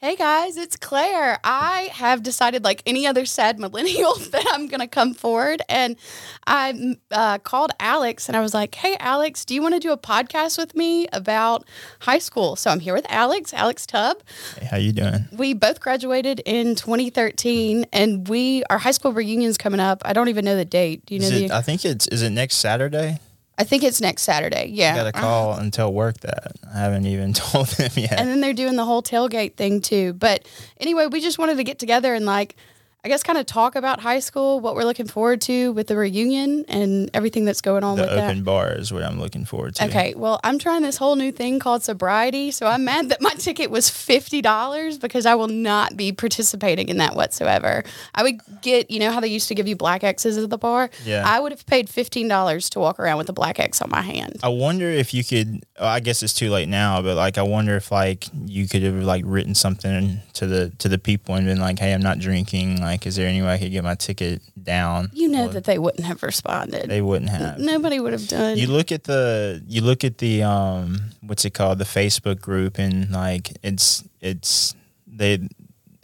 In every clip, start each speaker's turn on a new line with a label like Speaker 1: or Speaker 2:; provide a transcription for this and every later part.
Speaker 1: Hey guys, it's Claire. I have decided, like any other sad millennial, that I'm going to come forward. And I uh, called Alex and I was like, Hey, Alex, do you want to do a podcast with me about high school? So I'm here with Alex, Alex Tubb.
Speaker 2: Hey, how you doing?
Speaker 1: We both graduated in 2013 and we, our high school reunion's coming up. I don't even know the date. Do you know
Speaker 2: Is
Speaker 1: the
Speaker 2: it, I think it's is it next Saturday?
Speaker 1: I think it's next Saturday. Yeah.
Speaker 2: I got to call uh-huh. and tell work that. I haven't even told them yet.
Speaker 1: And then they're doing the whole tailgate thing too. But anyway, we just wanted to get together and like I guess kind of talk about high school, what we're looking forward to with the reunion and everything that's going on
Speaker 2: the
Speaker 1: with
Speaker 2: open
Speaker 1: that.
Speaker 2: bar is what I'm looking forward to.
Speaker 1: Okay, well, I'm trying this whole new thing called sobriety. So I'm mad that my ticket was $50 because I will not be participating in that whatsoever. I would get, you know how they used to give you black X's at the bar?
Speaker 2: Yeah.
Speaker 1: I would have paid $15 to walk around with a black X on my hand.
Speaker 2: I wonder if you could. oh, I guess it's too late now, but like I wonder if like you could have like written something to the to the people and been like, "Hey, I'm not drinking. Like, is there any way I could get my ticket down?"
Speaker 1: You know
Speaker 2: Well,
Speaker 1: that they wouldn't have responded.
Speaker 2: they wouldn't have.
Speaker 1: Nobody would have done.
Speaker 2: You look at the you look at the um what's it called the Facebook group and like it's it's they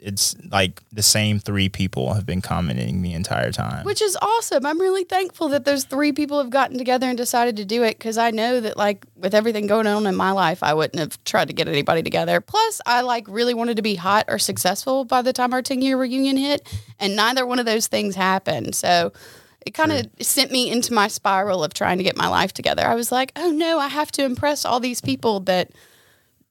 Speaker 2: it's like the same three people have been commenting the entire time.
Speaker 1: Which is awesome. I'm really thankful that those three people have gotten together and decided to do it because I know that, like, with everything going on in my life, I wouldn't have tried to get anybody together. Plus, I, like, really wanted to be hot or successful by the time our 10 year reunion hit, and neither one of those things happened. So, it kind of sent me into my spiral of trying to get my life together. I was like, oh no, I have to impress all these people that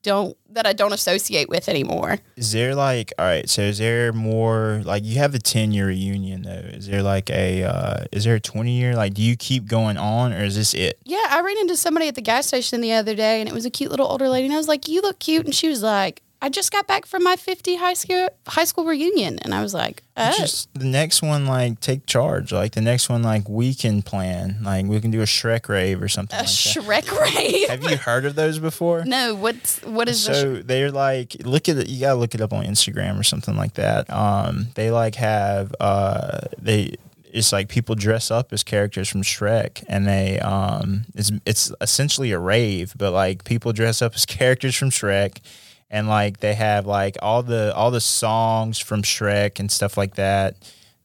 Speaker 1: don't, that I don't associate with anymore.
Speaker 2: is there like all right? So is there more like you have the ten year reunion though? Is there like a uh, is there a twenty year? Like, do you keep going on or is this it?
Speaker 1: Yeah, I ran into somebody at the gas station the other day, and it was a cute little older lady, and I was like, "You look cute," and she was like, "I just got back from my 50 high school high school reunion," and I was like, "Oh,
Speaker 2: Just the next one, like take charge. Like the next one, like we can plan. Like we can do a Shrek rave or something.
Speaker 1: a
Speaker 2: like that.
Speaker 1: Shrek rave."
Speaker 2: Have you heard of those before?
Speaker 1: no, what's what is the? Sh-
Speaker 2: so they're like look at it you gotta look it up on instagram or something like that um they like have uh they it's like people dress up as characters from shrek and they um it's it's essentially a rave but like people dress up as characters from shrek and like they have like all the all the songs from shrek and stuff like that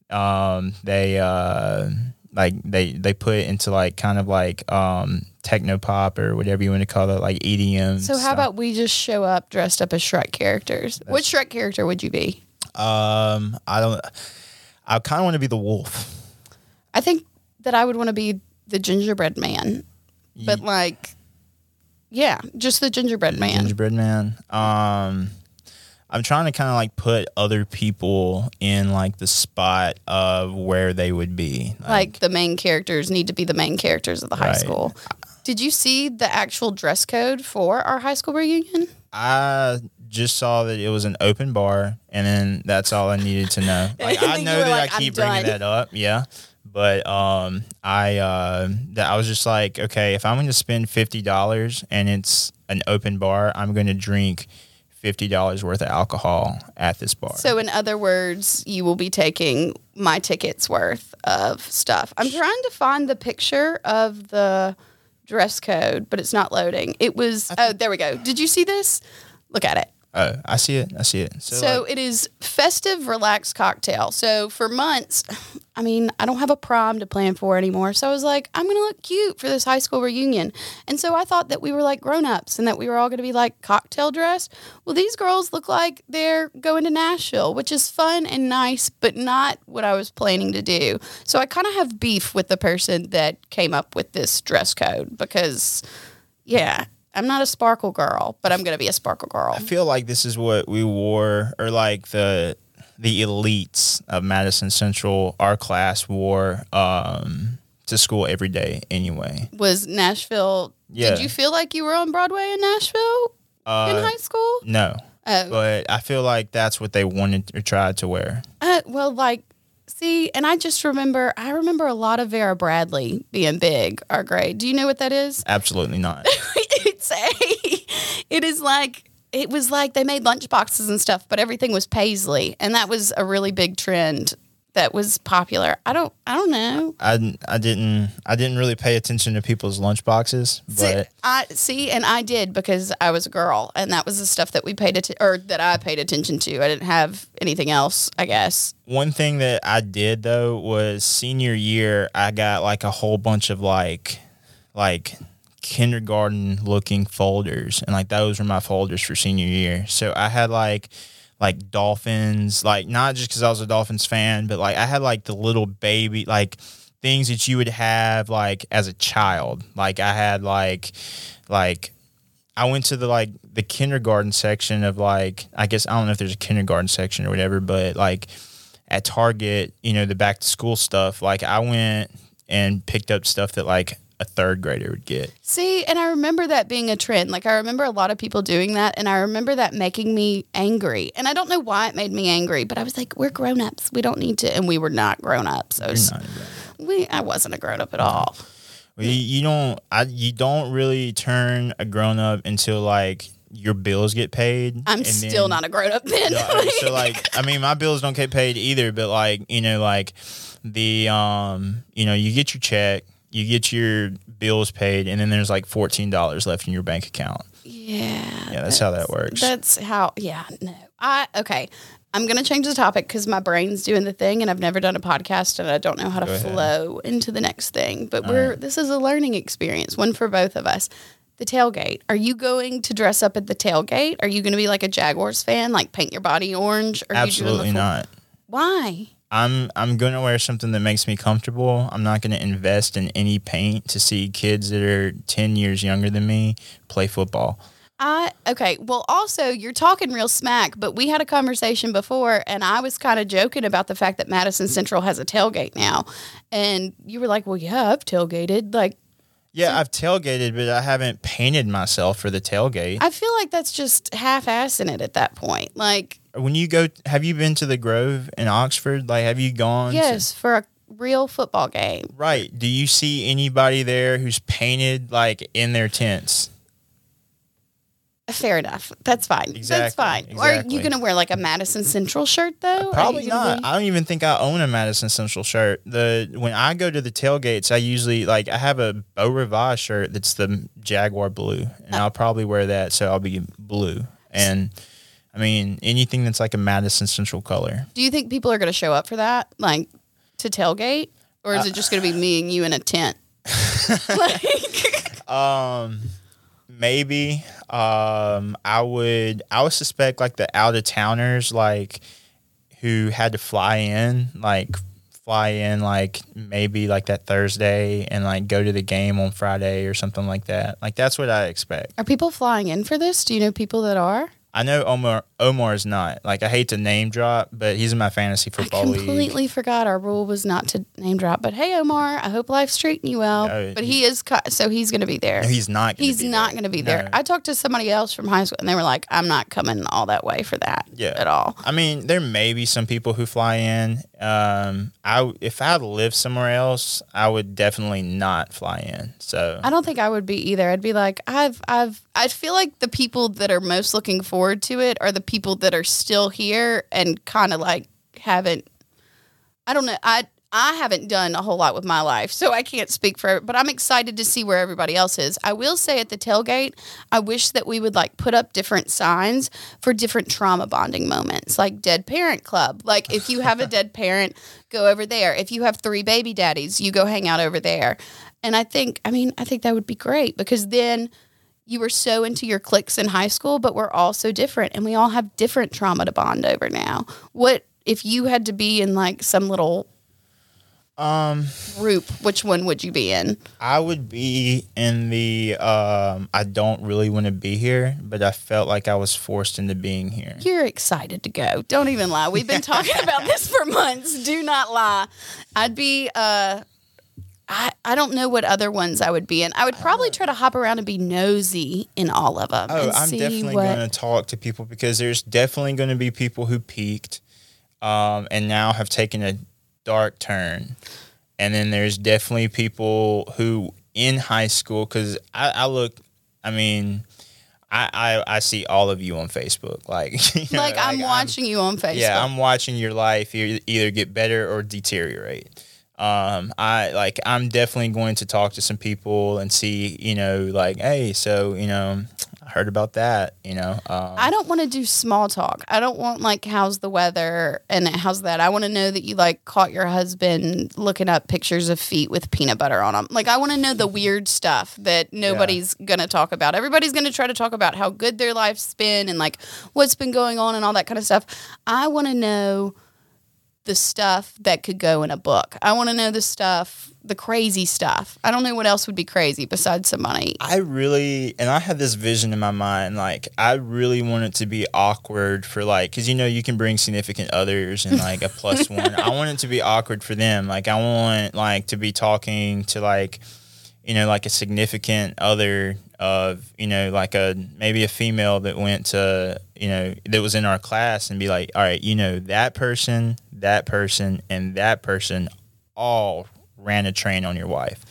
Speaker 2: um they uh like they they put it into like kind of like um techno pop or whatever you want to call it like edm
Speaker 1: so how
Speaker 2: stuff.
Speaker 1: about we just show up dressed up as Shrek characters? What Shrek character would you be?
Speaker 2: Um, I don't. I kind of want to be the wolf.
Speaker 1: I think that I would want to be the gingerbread man, but like, yeah, just the gingerbread man.
Speaker 2: gingerbread man. Um, I'm trying to kind of like put other people in like the spot of where they would be.
Speaker 1: like the main characters need to be the main characters of the high
Speaker 2: Right.
Speaker 1: school. Did you see the actual dress code for our high school reunion?
Speaker 2: I just saw that it was an open bar, and then that's all I needed to know. Like I know that
Speaker 1: like,
Speaker 2: I
Speaker 1: "I'm
Speaker 2: keep bringing
Speaker 1: done."
Speaker 2: that up, yeah. But um, I uh, that I was just like, okay, if I'm going to spend fifty dollars and it's an open bar, I'm going to drink fifty dollars worth of alcohol at this bar.
Speaker 1: So, in other words, you will be taking my ticket's worth of stuff. I'm trying to find the picture of the dress code, but it's not loading. It was, oh, there we go. Did you see this? Look at it.
Speaker 2: oh, I see it. I see it. So,
Speaker 1: So
Speaker 2: like,
Speaker 1: it is festive, relaxed cocktail. So for months, I mean, I don't have a prom to plan for anymore. So I was like, I'm going to look cute for this high school reunion. And so I thought that we were like grown ups and that we were all going to be like cocktail dressed. Well, these girls look like they're going to Nashville, which is fun and nice, but not what I was planning to do. So I kind of have beef with the person that came up with this dress code because, yeah. I'm not a sparkle girl, but I'm going to be a sparkle girl.
Speaker 2: I feel like this is what we wore, or like the the elites of Madison Central, our class wore um, to school every day. Anyway,
Speaker 1: was Nashville.
Speaker 2: Yeah.
Speaker 1: Did you feel like you were on Broadway in Nashville in
Speaker 2: uh,
Speaker 1: high school?
Speaker 2: no,
Speaker 1: Oh,
Speaker 2: but I feel like that's what they wanted or tried to wear.
Speaker 1: uh, well, like, see, and I just remember, I remember a lot of Vera Bradley being big, our grade. Do you know what that is?
Speaker 2: Absolutely not.
Speaker 1: it's a, it is like, it was like they made lunch boxes and stuff, but everything was paisley. And that was a really big trend that was popular? I don't. I don't know.
Speaker 2: I, I didn't I didn't really pay attention to people's lunch boxes,
Speaker 1: See,
Speaker 2: but
Speaker 1: I see, and I did because I was a girl, and that was the stuff that we paid atten- or that I paid attention to. I didn't have anything else, I guess.
Speaker 2: one thing that I did though was senior year I got like a whole bunch of like like kindergarten looking folders and like those were my folders for senior year. So I had like like dolphins, like not just cuz I was a Dolphins fan, but like I had like the little baby like things that you would have like as a child. Like I had like like I went to the like the kindergarten section of like I guess I don't know if there's a kindergarten section or whatever, but like at Target, you know, the back to school stuff, like I went and picked up stuff that like a third grader would get.
Speaker 1: See, and I remember that being a trend. Like I remember a lot of people doing that, and I remember that making me angry. And I don't know why it made me angry, but I was like, "We're grown ups. We don't need to." And we were not grown ups. I
Speaker 2: You're
Speaker 1: was,
Speaker 2: not
Speaker 1: we, I wasn't a grown up at all.
Speaker 2: Well, you, you don't I you don't really turn a grown up until like your bills get paid.
Speaker 1: I'm still
Speaker 2: then-
Speaker 1: not a grown up then.
Speaker 2: So like I mean my bills don't get paid either, but like, you know, like the um you know, you get your check, you get your bills paid, and then there's like fourteen dollars left in your bank account.
Speaker 1: yeah,
Speaker 2: Yeah, that's how that works.
Speaker 1: That's how. Yeah, no. I okay. I'm gonna change the topic because my brain's doing the thing, and I've never done a podcast, and I don't know how to
Speaker 2: ahead.
Speaker 1: flow into the next thing. But we're this is a learning experience, one for both of us. The tailgate. Are you going to dress up at the tailgate? Are you going to be like a Jaguars fan, like paint your body orange? Doing
Speaker 2: Absolutely not.
Speaker 1: Why?
Speaker 2: I'm I'm gonna wear something that makes me comfortable. I'm not gonna invest in any paint to see kids that are ten years younger than me play football.
Speaker 1: I okay. Well, also you're talking real smack, but we had a conversation before, and I was kind of joking about the fact that Madison Central has a tailgate now, and you were like, "Well, yeah, I've tailgated." Like,
Speaker 2: Yeah, I've tailgated, but I haven't painted myself for the tailgate.
Speaker 1: I feel like that's just half-assing it at that point. Like,
Speaker 2: when you go, have you been to the Grove in Oxford? Like, have you gone? to-
Speaker 1: yes, for a real football game.
Speaker 2: right. Do you see anybody there who's painted like in their tents?
Speaker 1: Fair enough. That's fine. That's
Speaker 2: Exactly,
Speaker 1: fine. Are you gonna wear like a Madison Central shirt though?
Speaker 2: Probably not.
Speaker 1: be-
Speaker 2: I don't even think I own a Madison Central shirt. The when I go to the tailgates, I usually like I have a Beau Rivage shirt that's the Jaguar blue, and
Speaker 1: Uh.
Speaker 2: I'll probably wear that, so I'll be blue. And I mean anything that's like a Madison Central color.
Speaker 1: Do you think people are gonna show up for that, like to tailgate, or is it just gonna be me and you in a tent? like,
Speaker 2: Um, maybe. Um, I would. I would suspect like the out of towners, like who had to fly in, like fly in, like maybe like that Thursday, and like go to the game on Friday or something like that. Like that's what I expect.
Speaker 1: are people flying in for this? Do you know people that are?
Speaker 2: I know Omar. Omar is not. Like I hate to name drop, but he's in my fantasy football
Speaker 1: I
Speaker 2: league.
Speaker 1: completely forgot our rule was not to name drop. But hey, Omar, I hope life's treating you well.
Speaker 2: No,
Speaker 1: but he is, co- so he's going to be there.
Speaker 2: No, he's not. Gonna
Speaker 1: He's
Speaker 2: be
Speaker 1: not going to be there.
Speaker 2: No.
Speaker 1: I talked to somebody else from high school, and they were like, "I'm not coming all that way for that
Speaker 2: Yeah.
Speaker 1: at all."
Speaker 2: I mean, there may be some people who fly in. Um, I if I lived somewhere else, I would definitely not fly in. So
Speaker 1: I don't think I would be either. I'd be like, I've, I've, I feel like the people that are most looking forward to it are the people that are still here and kind of like haven't. I don't know. I I haven't done a whole lot with my life, so I can't speak for. But I'm excited to see where everybody else is. I will say at the tailgate, I wish that we would like put up different signs for different trauma bonding moments, like Dead Parent Club. Like if you have a dead parent, go over there. If you have three baby daddies, you go hang out over there. And I think, I mean, I think that would be great because then you were so into your cliques in high school, but we're all so different and we all have different trauma to bond over now. What if you had to be in like some little
Speaker 2: um,
Speaker 1: group, which one would you be in?
Speaker 2: I would be in the. Um, I don't really want to be here, but I felt like I was forced into being here.
Speaker 1: You're excited to go. Don't even lie. We've been talking about this for months. Do not lie. I'd be uh I, I don't know what other ones I would be in. I would probably try to hop around and be nosy in all of them.
Speaker 2: Oh, I'm definitely
Speaker 1: what,
Speaker 2: going to talk to people because there's definitely going to be people who peaked, um, and now have taken a dark turn, and then there's definitely people who in high school because I, I look, I mean, I, I I see all of you on Facebook. Like, you know,
Speaker 1: like I'm watching you on Facebook.
Speaker 2: Yeah, I'm watching your life either get better or deteriorate. Um, I like I'm definitely going to talk to some people and see, you know, like, hey, so you know, I heard about that. You know, um,
Speaker 1: I don't want to do small talk. I don't want like how's the weather and how's that. I want to know that you like caught your husband looking up pictures of feet with peanut butter on them. Like I want to know the weird stuff that nobody's gonna talk about. Everybody's gonna try to talk about how good their life's been and like what's been going on and all that kind of stuff. I want to know the stuff that could go in a book. I want to know the stuff, the crazy stuff. I don't know what else would be crazy besides some money.
Speaker 2: I really, and I had this vision in my mind, like I really want it to be awkward for like, because you know you can bring significant others and like a plus one. I want it to be awkward for them. Like I want like to be talking to like, you know, like a significant other of you know like a maybe a female that went to you know that was in our class and be like, all right, you know that person, that person, and that person all ran a train on your wife.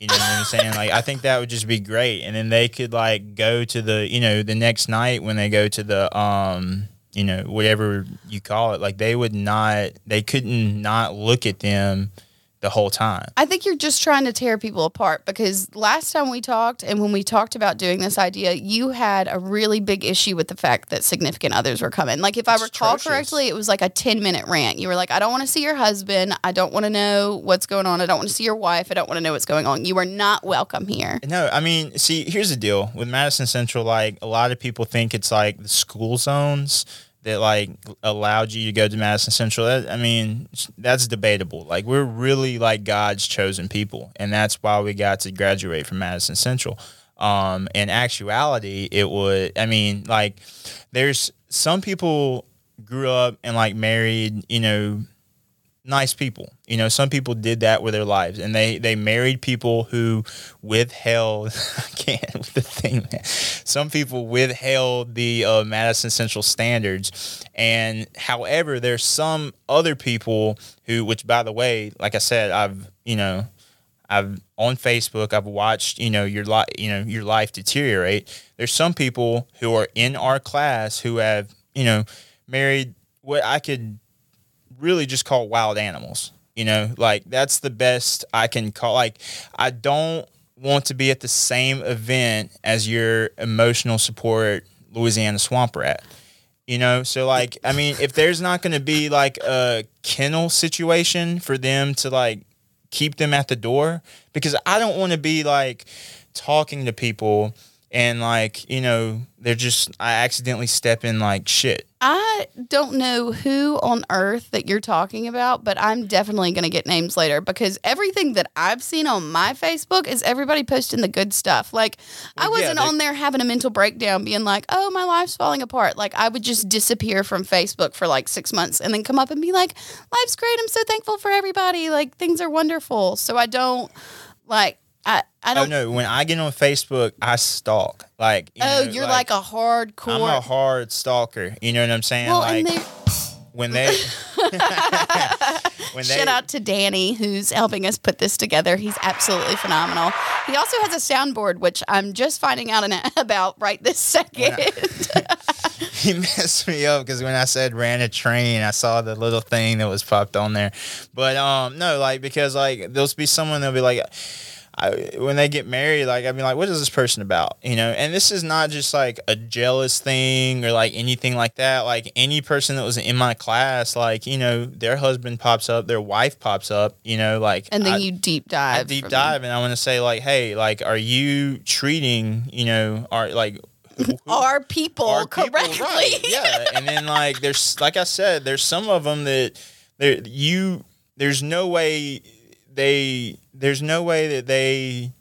Speaker 2: You know what I'm saying? Like, I think that would just be great. And then they could like go to the, you know, the next night when they go to the, um, you know, whatever you call it, like they would not, they couldn't not look at them the whole time.
Speaker 1: I think you're just trying to tear people apart because last time we talked and when we talked about doing this idea, you had a really big issue with the fact that significant others were coming. Like if I recall
Speaker 2: atrocious.
Speaker 1: correctly, it was like a 10 minute rant. You were like, I don't want to see your husband. I don't want to know what's going on. I don't want to see your wife. I don't want to know what's going on. You are not welcome here.
Speaker 2: No, I mean, see, here's the deal with Madison Central. Like, a lot of people think it's like the school zones that like allowed you to go to Madison Central. That, I mean, that's debatable. Like, we're really like God's chosen people, and that's why we got to graduate from Madison Central. Um, in actuality, it would. I mean, like, there's some people grew up and like married, you know, nice people. You know, some people did that with their lives, and they they married people who withheld. I can't with the thing. Man. Some people withheld the uh, Madison Central standards, and however, there's some other people who, which by the way, like I said, I've you know. I've on Facebook. I've watched you know your life you know your life deteriorate. There's some people who are in our class who have you know married what I could really just call wild animals. You know, like that's the best I can call. Like I don't want to be at the same event as your emotional support Louisiana swamp rat. You know, so like I mean, if there's not going to be like a kennel situation for them to like keep them at the door, because I don't want to be like talking to people and like you know they're just I accidentally step in like shit.
Speaker 1: I don't know who on earth that you're talking about, but I'm definitely going to get names later because everything that I've seen on my Facebook is everybody posting the good stuff. Like, I
Speaker 2: Well, yeah,
Speaker 1: wasn't
Speaker 2: they-
Speaker 1: on there having a mental breakdown, being like, oh, my life's falling apart. Like, I would just disappear from Facebook for like six months and then come up and be like, life's great. I'm so thankful for everybody. Like, things are wonderful. So I don't, like, I, I
Speaker 2: Oh
Speaker 1: don't.
Speaker 2: no! When I get on Facebook, I stalk. Like, you
Speaker 1: oh,
Speaker 2: know,
Speaker 1: you're like, a hardcore.
Speaker 2: I'm a hard stalker. You know what I'm saying?
Speaker 1: well,
Speaker 2: like when they when they
Speaker 1: Shout out to Danny who's helping us put this together. He's absolutely phenomenal. He also has a soundboard, which I'm just finding out about right this second.
Speaker 2: he messed me up because when I said ran a train, I saw the little thing that was popped on there. But um, no, like because like there'll be someone that'll be like. I, when they get married, like I'd be like, "What is this person about?" You know, and this is not just like a jealous thing or like anything like that. Like any person that was in my class, like you know, their husband pops up, their wife pops up, you know, like
Speaker 1: and then
Speaker 2: I-
Speaker 1: you deep
Speaker 2: I
Speaker 1: dive.
Speaker 2: deep
Speaker 1: from-
Speaker 2: dive, and I want to say like, "Hey, like, are you treating, you know, are like."
Speaker 1: Our people
Speaker 2: are people
Speaker 1: correctly.
Speaker 2: right, yeah and then like there's like i said there's some of them that there you there's no way they there's no way that they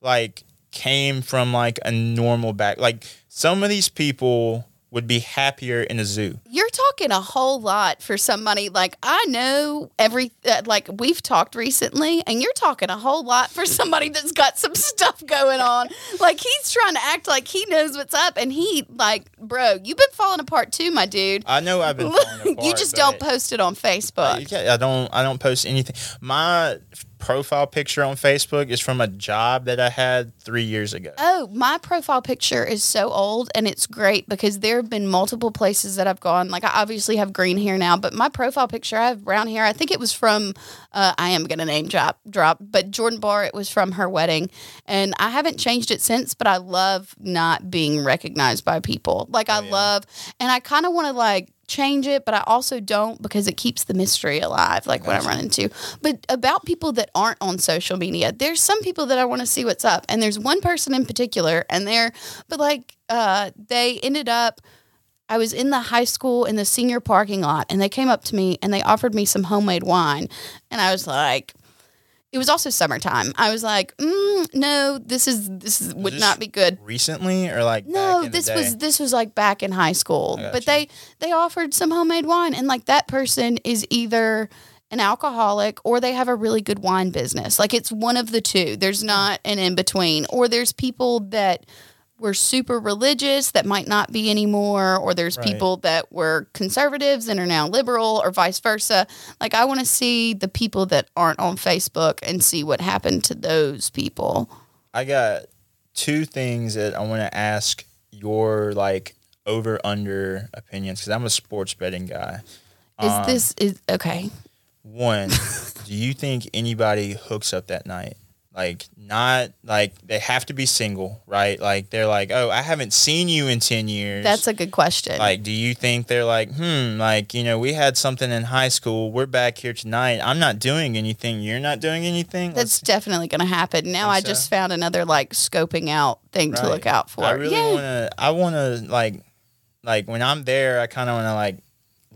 Speaker 2: like came from like a normal back like some of these people would be happier in a zoo
Speaker 1: You're talking a whole lot for somebody like I know every uh, like we've talked recently, and you're talking a whole lot for somebody that's got some stuff going on. Like he's trying to act like he knows what's up, and he like, bro, you've been falling apart too, my dude.
Speaker 2: i know i've been falling apart,
Speaker 1: you just don't post it on Facebook.
Speaker 2: Yeah, I don't. I don't post anything. My profile picture on Facebook is from a job that I had three years ago.
Speaker 1: Oh, my profile picture is so old and it's great because there have been multiple places that I've gone. Like I obviously have green hair now, but my profile picture I have brown hair. I think it was from uh, I am gonna name drop drop, but Jordan Barr. It was from her wedding, and I haven't changed it since. But I love not being recognized by people. Like I
Speaker 2: yeah.
Speaker 1: love, and I kind of want to like change it, but I also don't because it keeps the mystery alive, like what I run into. But about people that aren't on social media, there's some people that I want to see what's up. And there's one person in particular, and they're, but like, uh, they ended up, I was in the high school in the senior parking lot, and they came up to me and they offered me some homemade wine. And I was like, it was also summertime. I was like, mm, no, this is this is, would
Speaker 2: this
Speaker 1: not be good.
Speaker 2: Recently or like
Speaker 1: No,
Speaker 2: back in the
Speaker 1: this was this was like back in high school. But
Speaker 2: gotcha.
Speaker 1: they they offered some homemade wine and like that person is either an alcoholic or they have a really good wine business. Like it's one of the two. There's
Speaker 2: Hmm.
Speaker 1: not an in between. Or there's people that were super religious that might not be anymore or there's
Speaker 2: Right.
Speaker 1: people that were conservatives and are now liberal or vice versa. Like I want to see the people that aren't on Facebook and see what happened to those people.
Speaker 2: I got two things that I want to ask your like over under opinions because I'm a sports betting guy.
Speaker 1: Is
Speaker 2: Um,
Speaker 1: this is okay.
Speaker 2: One, do you think anybody hooks up that night? Like, not like they have to be single, right? Like, they're like, oh, I haven't seen you in 10 years.
Speaker 1: That's a good question.
Speaker 2: like, do you think they're like, hmm, like, you know, we had something in high school. We're back here tonight. I'm not doing anything. You're not doing anything.
Speaker 1: That's
Speaker 2: Let's-
Speaker 1: definitely going to happen. Now I
Speaker 2: so?
Speaker 1: just found another like scoping out thing to look out for.
Speaker 2: I really want to, I want to, like, like, when I'm there, I kind of want to, like,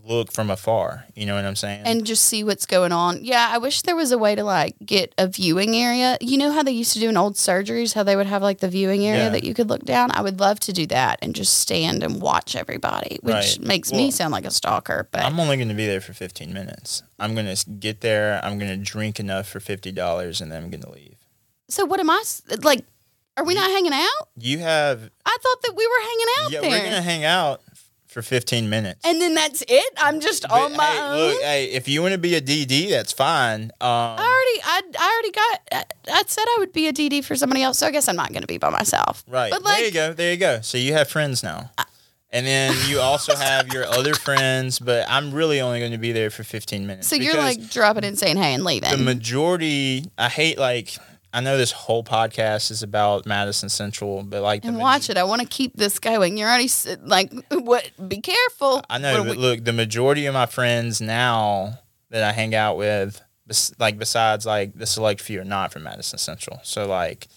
Speaker 2: look from afar. You know what I'm saying?
Speaker 1: and just see what's going on. Yeah, I wish there was a way to like get a viewing area. You know how they used to do in old surgeries, how they would have like the viewing area
Speaker 2: Yeah.
Speaker 1: that you could look down? I would love to do that and just stand and watch everybody, which
Speaker 2: Right.
Speaker 1: makes
Speaker 2: Well,
Speaker 1: me sound like a stalker, but
Speaker 2: I'm only going to be there for 15 minutes. I'm going to get there. I'm going to drink enough for $50 and then I'm going to leave.
Speaker 1: so what am I like are we not hanging out?
Speaker 2: You have,
Speaker 1: I thought that we were hanging out
Speaker 2: yeah,
Speaker 1: there.
Speaker 2: we're going to hang out for 15 minutes.
Speaker 1: and then that's it? I'm just
Speaker 2: But,
Speaker 1: on my
Speaker 2: hey,
Speaker 1: own.
Speaker 2: Look, hey, if you want to be a DD, that's fine. Um,
Speaker 1: I already, I, I already got. I, I said I would be a DD for somebody else, so I guess I'm not going to be by myself.
Speaker 2: right.
Speaker 1: But
Speaker 2: there you go. There you go. So you have friends now. And then you also have your other friends, but I'm really only going to be there for 15 minutes.
Speaker 1: so you're like dropping and saying hey and leaving.
Speaker 2: the majority, I hate like, I know this whole podcast is about Madison Central, but like,
Speaker 1: and watch it. I want to keep this going. You're already like, what? Be careful.
Speaker 2: I know, but
Speaker 1: we-
Speaker 2: look, the majority of my friends now that I hang out with, like besides like the select few, are not from Madison Central. So like,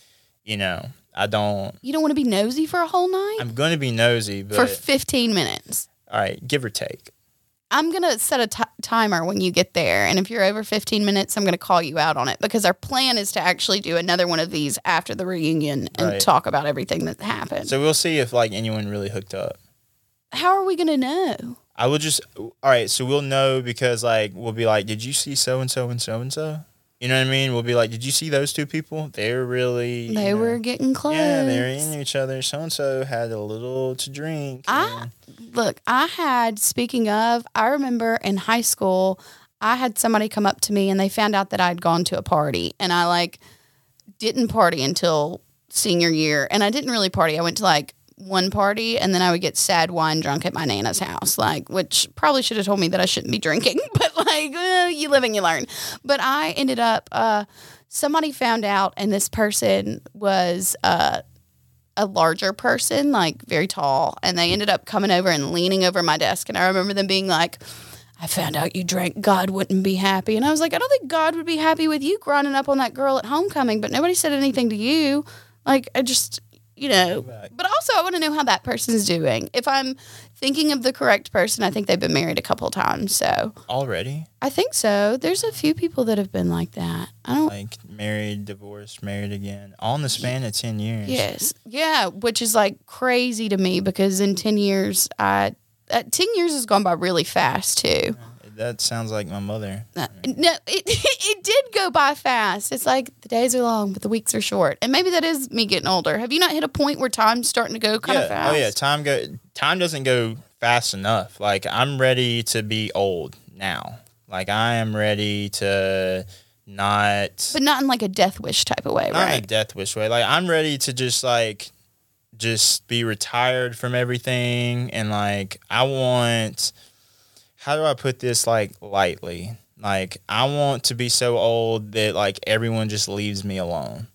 Speaker 2: you know, I don't.
Speaker 1: you don't want to be nosy for a whole night
Speaker 2: I'm going to be nosy, but
Speaker 1: for 15 minutes.
Speaker 2: all right, give or take.
Speaker 1: I'm gonna set a timer when you get there, and if you're over 15 minutes, I'm gonna call you out on it because our plan is to actually do another one of these after the reunion and
Speaker 2: Right.
Speaker 1: talk about everything that happened.
Speaker 2: So we'll see if like anyone really hooked up.
Speaker 1: How are we gonna know?
Speaker 2: I will just all right. So we'll know because like we'll be like, did you see so and so and so and so? You know what I mean? We'll be like, did you see those two people? They're really you
Speaker 1: They
Speaker 2: know,
Speaker 1: were getting close.
Speaker 2: yeah, they're into each other. So and so had a little to drink.
Speaker 1: I
Speaker 2: and-
Speaker 1: look, I had speaking of, I remember in high school, I had somebody come up to me and they found out that I'd gone to a party and I like didn't party until senior year and I didn't really party. I went to like one party and then I would get sad wine drunk at my nana's house, like which probably should have told me that I shouldn't be drinking, but like eh, you live and you learn. But I ended up uh somebody found out and this person was uh a larger person, like very tall, and they ended up coming over and leaning over my desk. And I remember them being like, I found out you drank. God wouldn't be happy. And I was like, I don't think God would be happy with you grinding up on that girl at homecoming, but nobody said anything to you. Like, I just, you know, but also I want to know how that person's doing. If I'm thinking of the correct person, I think they've been married a couple times. So
Speaker 2: already
Speaker 1: I think so. There's a few people that have been like that. I don't,
Speaker 2: like married, divorced, married again, all in the span of ten years.
Speaker 1: Yes. Yeah, which is like crazy to me because in 10 years, I, uh, 10 years has gone by really fast too.
Speaker 2: That sounds like my mother.
Speaker 1: Uh, no, it, it did go by fast. It's like the days are long, but the weeks are short. And maybe that is me getting older. Have you not hit a point where time's starting to go kind
Speaker 2: yeah.
Speaker 1: of fast?
Speaker 2: Oh yeah. Time go. Time doesn't go fast enough. Like I'm ready to be old now. Like I am ready to not
Speaker 1: but not in like a death wish type of way,
Speaker 2: not in a death wish way. Like I'm ready to just like just be retired from everything and like I want how do I put this like lightly? Like I want to be so old that like everyone just leaves me alone.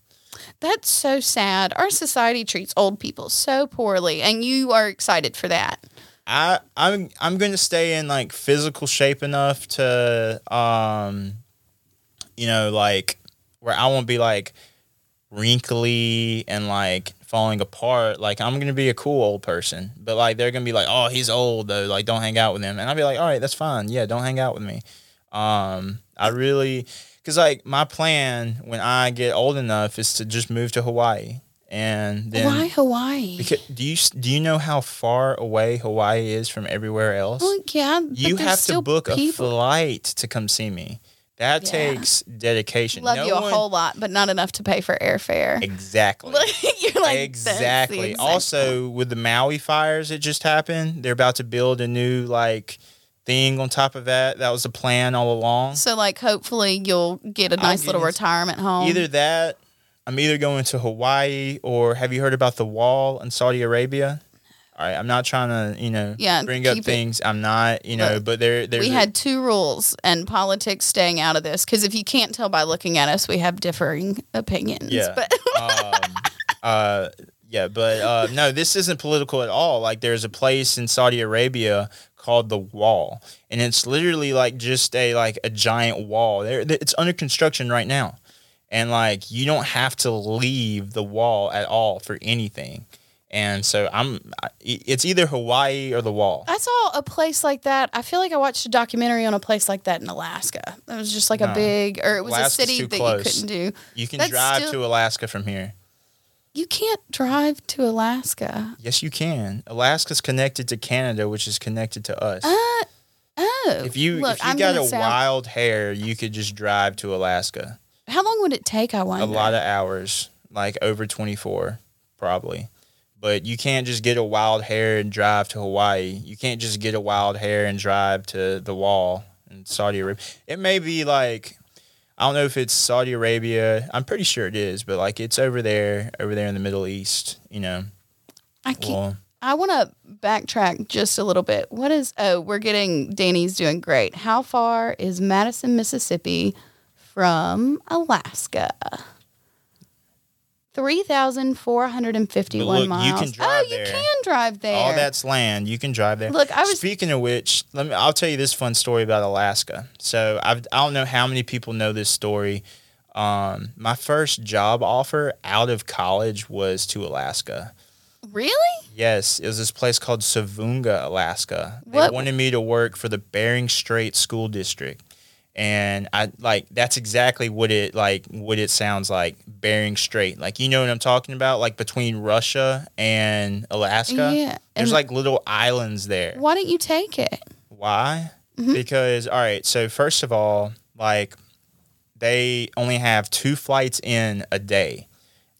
Speaker 1: That's so sad. Our society treats old people so poorly, and you are excited for that.
Speaker 2: I I'm I'm going to stay in like physical shape enough to um you know like where I won't be like wrinkly and like falling apart. Like I'm to be a cool old person. But like they're to be like, "Oh, he's old though. Like don't hang out with him." And I'll be like, "All right, that's fine. Yeah, don't hang out with me." Um I really cuz like my plan when I get old enough is to just move to Hawaii. And then
Speaker 1: Why Hawaii?
Speaker 2: because, do you do you know how far away Hawaii is from everywhere else?
Speaker 1: well, yeah,
Speaker 2: you have to book a flight to come see me. That
Speaker 1: Yeah.
Speaker 2: takes dedication.
Speaker 1: Love
Speaker 2: No
Speaker 1: you a
Speaker 2: one-
Speaker 1: whole lot, but not enough to pay for airfare.
Speaker 2: Exactly.
Speaker 1: You're like
Speaker 2: exactly.
Speaker 1: exact
Speaker 2: Also, with the Maui fires that just happened, they're about to build a new like thing on top of that. That was the plan all along.
Speaker 1: So like hopefully you'll get a nice little retirement home.
Speaker 2: Either that, I'm either going to Hawaii or have you heard about the wall in Saudi Arabia? All right, I'm not trying to, you know,
Speaker 1: Yeah,
Speaker 2: bring up
Speaker 1: it-
Speaker 2: things. I'm not, you know,
Speaker 1: Look,
Speaker 2: but there, there's
Speaker 1: we
Speaker 2: a-
Speaker 1: had two rules and politics staying out of this because if you can't tell by looking at us, we have differing opinions.
Speaker 2: Yeah.
Speaker 1: But
Speaker 2: um, uh, yeah, but uh, no, this isn't political at all. Like, there's a place in Saudi Arabia called the Wall, and it's literally like just a like a giant wall. There, it's under construction right now, and like you don't have to leave the wall at all for anything. And so I'm, it's either Hawaii or the Wall.
Speaker 1: I saw a place like that. I feel like I watched a documentary on a place like that in Alaska. It was just like a big, or it was
Speaker 2: Alaska's
Speaker 1: a city that
Speaker 2: close.
Speaker 1: you couldn't do.
Speaker 2: You can
Speaker 1: That's
Speaker 2: drive
Speaker 1: still-
Speaker 2: to Alaska from here.
Speaker 1: You can't drive to Alaska.
Speaker 2: Yes, you can. Alaska's connected to Canada, which is connected to us.
Speaker 1: Uh, oh.
Speaker 2: If you
Speaker 1: Look,
Speaker 2: if you
Speaker 1: I'm
Speaker 2: got a
Speaker 1: sound-
Speaker 2: wild hair, you could just drive to Alaska.
Speaker 1: How long would it take? I wonder.
Speaker 2: A lot of hours, like over twenty four, probably. But you can't just get a wild hair and drive to Hawaii. You can't just get a wild hair and drive to the wall in Saudi Arabia. It may be like I don't know if it's Saudi Arabia. I'm pretty sure it is, but like it's over there, over there in the Middle East. You know.
Speaker 1: I can't.
Speaker 2: Well,
Speaker 1: I want to backtrack just a little bit. What is? Oh, we're getting. Danny's doing great. How far is Madison, Mississippi, from Alaska? Three thousand four hundred and fifty-one
Speaker 2: But look, you
Speaker 1: miles.
Speaker 2: can drive
Speaker 1: oh, you
Speaker 2: there.
Speaker 1: can drive there.
Speaker 2: All that's land. You can drive there.
Speaker 1: Look, I was-
Speaker 2: speaking of which. Let me. I'll tell you this fun story about Alaska. So I've, I don't know how many people know this story. Um, my first job offer out of college was to Alaska.
Speaker 1: really.
Speaker 2: Yes, it was this place called Savoonga, Alaska. They
Speaker 1: What-
Speaker 2: wanted me to work for the Bering Strait School District. And I like that's exactly what it like what it sounds like Bering Strait. Like you know what I'm talking about like between Russia and Alaska.
Speaker 1: Yeah,
Speaker 2: There's like little islands there.
Speaker 1: Why don't you take it?
Speaker 2: Why?
Speaker 1: Mm-hmm.
Speaker 2: Because all right, so first of all, like they only have two flights in a day.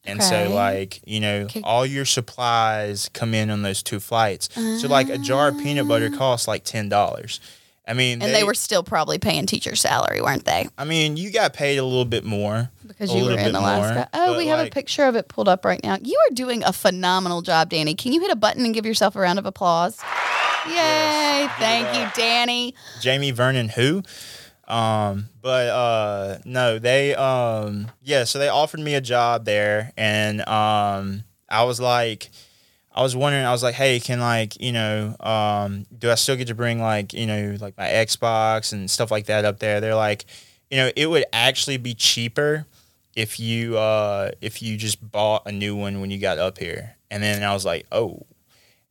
Speaker 2: And so like, you know,
Speaker 1: Okay.
Speaker 2: all your supplies come in on those two flights. So like a jar of peanut butter costs like $10. I mean.
Speaker 1: And they, were still probably paying teacher salary, weren't they?
Speaker 2: I mean, you got paid a little bit more
Speaker 1: Because you were in Alaska.
Speaker 2: more,
Speaker 1: oh, we have a picture of it pulled up right now. You are doing a phenomenal job, Danny. Can you hit a button and give yourself a round of applause? Yay!
Speaker 2: Yes,
Speaker 1: Thank
Speaker 2: that.
Speaker 1: you, Danny.
Speaker 2: Jamie Vernon who? Um, but uh no, they um yeah, so they offered me a job there and um I was like I was wondering I was like, "Hey, can like, you know, um do I still get to bring like, you know, like my Xbox and stuff like that up there?" They're like, "You know, it would actually be cheaper if you uh if you just bought a new one when you got up here." And then I was like, "Oh,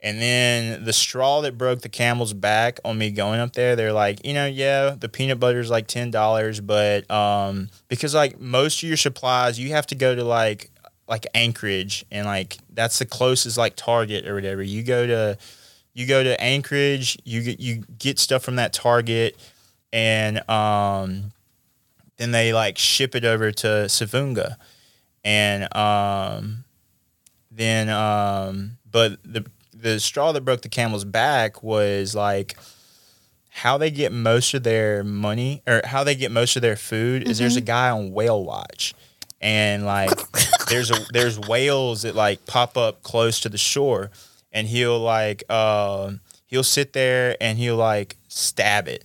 Speaker 2: and then the straw that broke the camel's back on me going up there, they're like, you know, yeah, the peanut butter's like ten dollars, but um, because like most of your supplies, you have to go to like like Anchorage, and like that's the closest like Target or whatever. You go to you go to Anchorage, you get you get stuff from that Target, and um, then they like ship it over to Savoonga, and um, then um, but the the straw that broke the camel's back was like how they get most of their money or how they get most of their food is there's a guy on whale watch and like there's a there's whales that like pop up close to the shore and he'll like uh, he'll sit there and he'll like stab it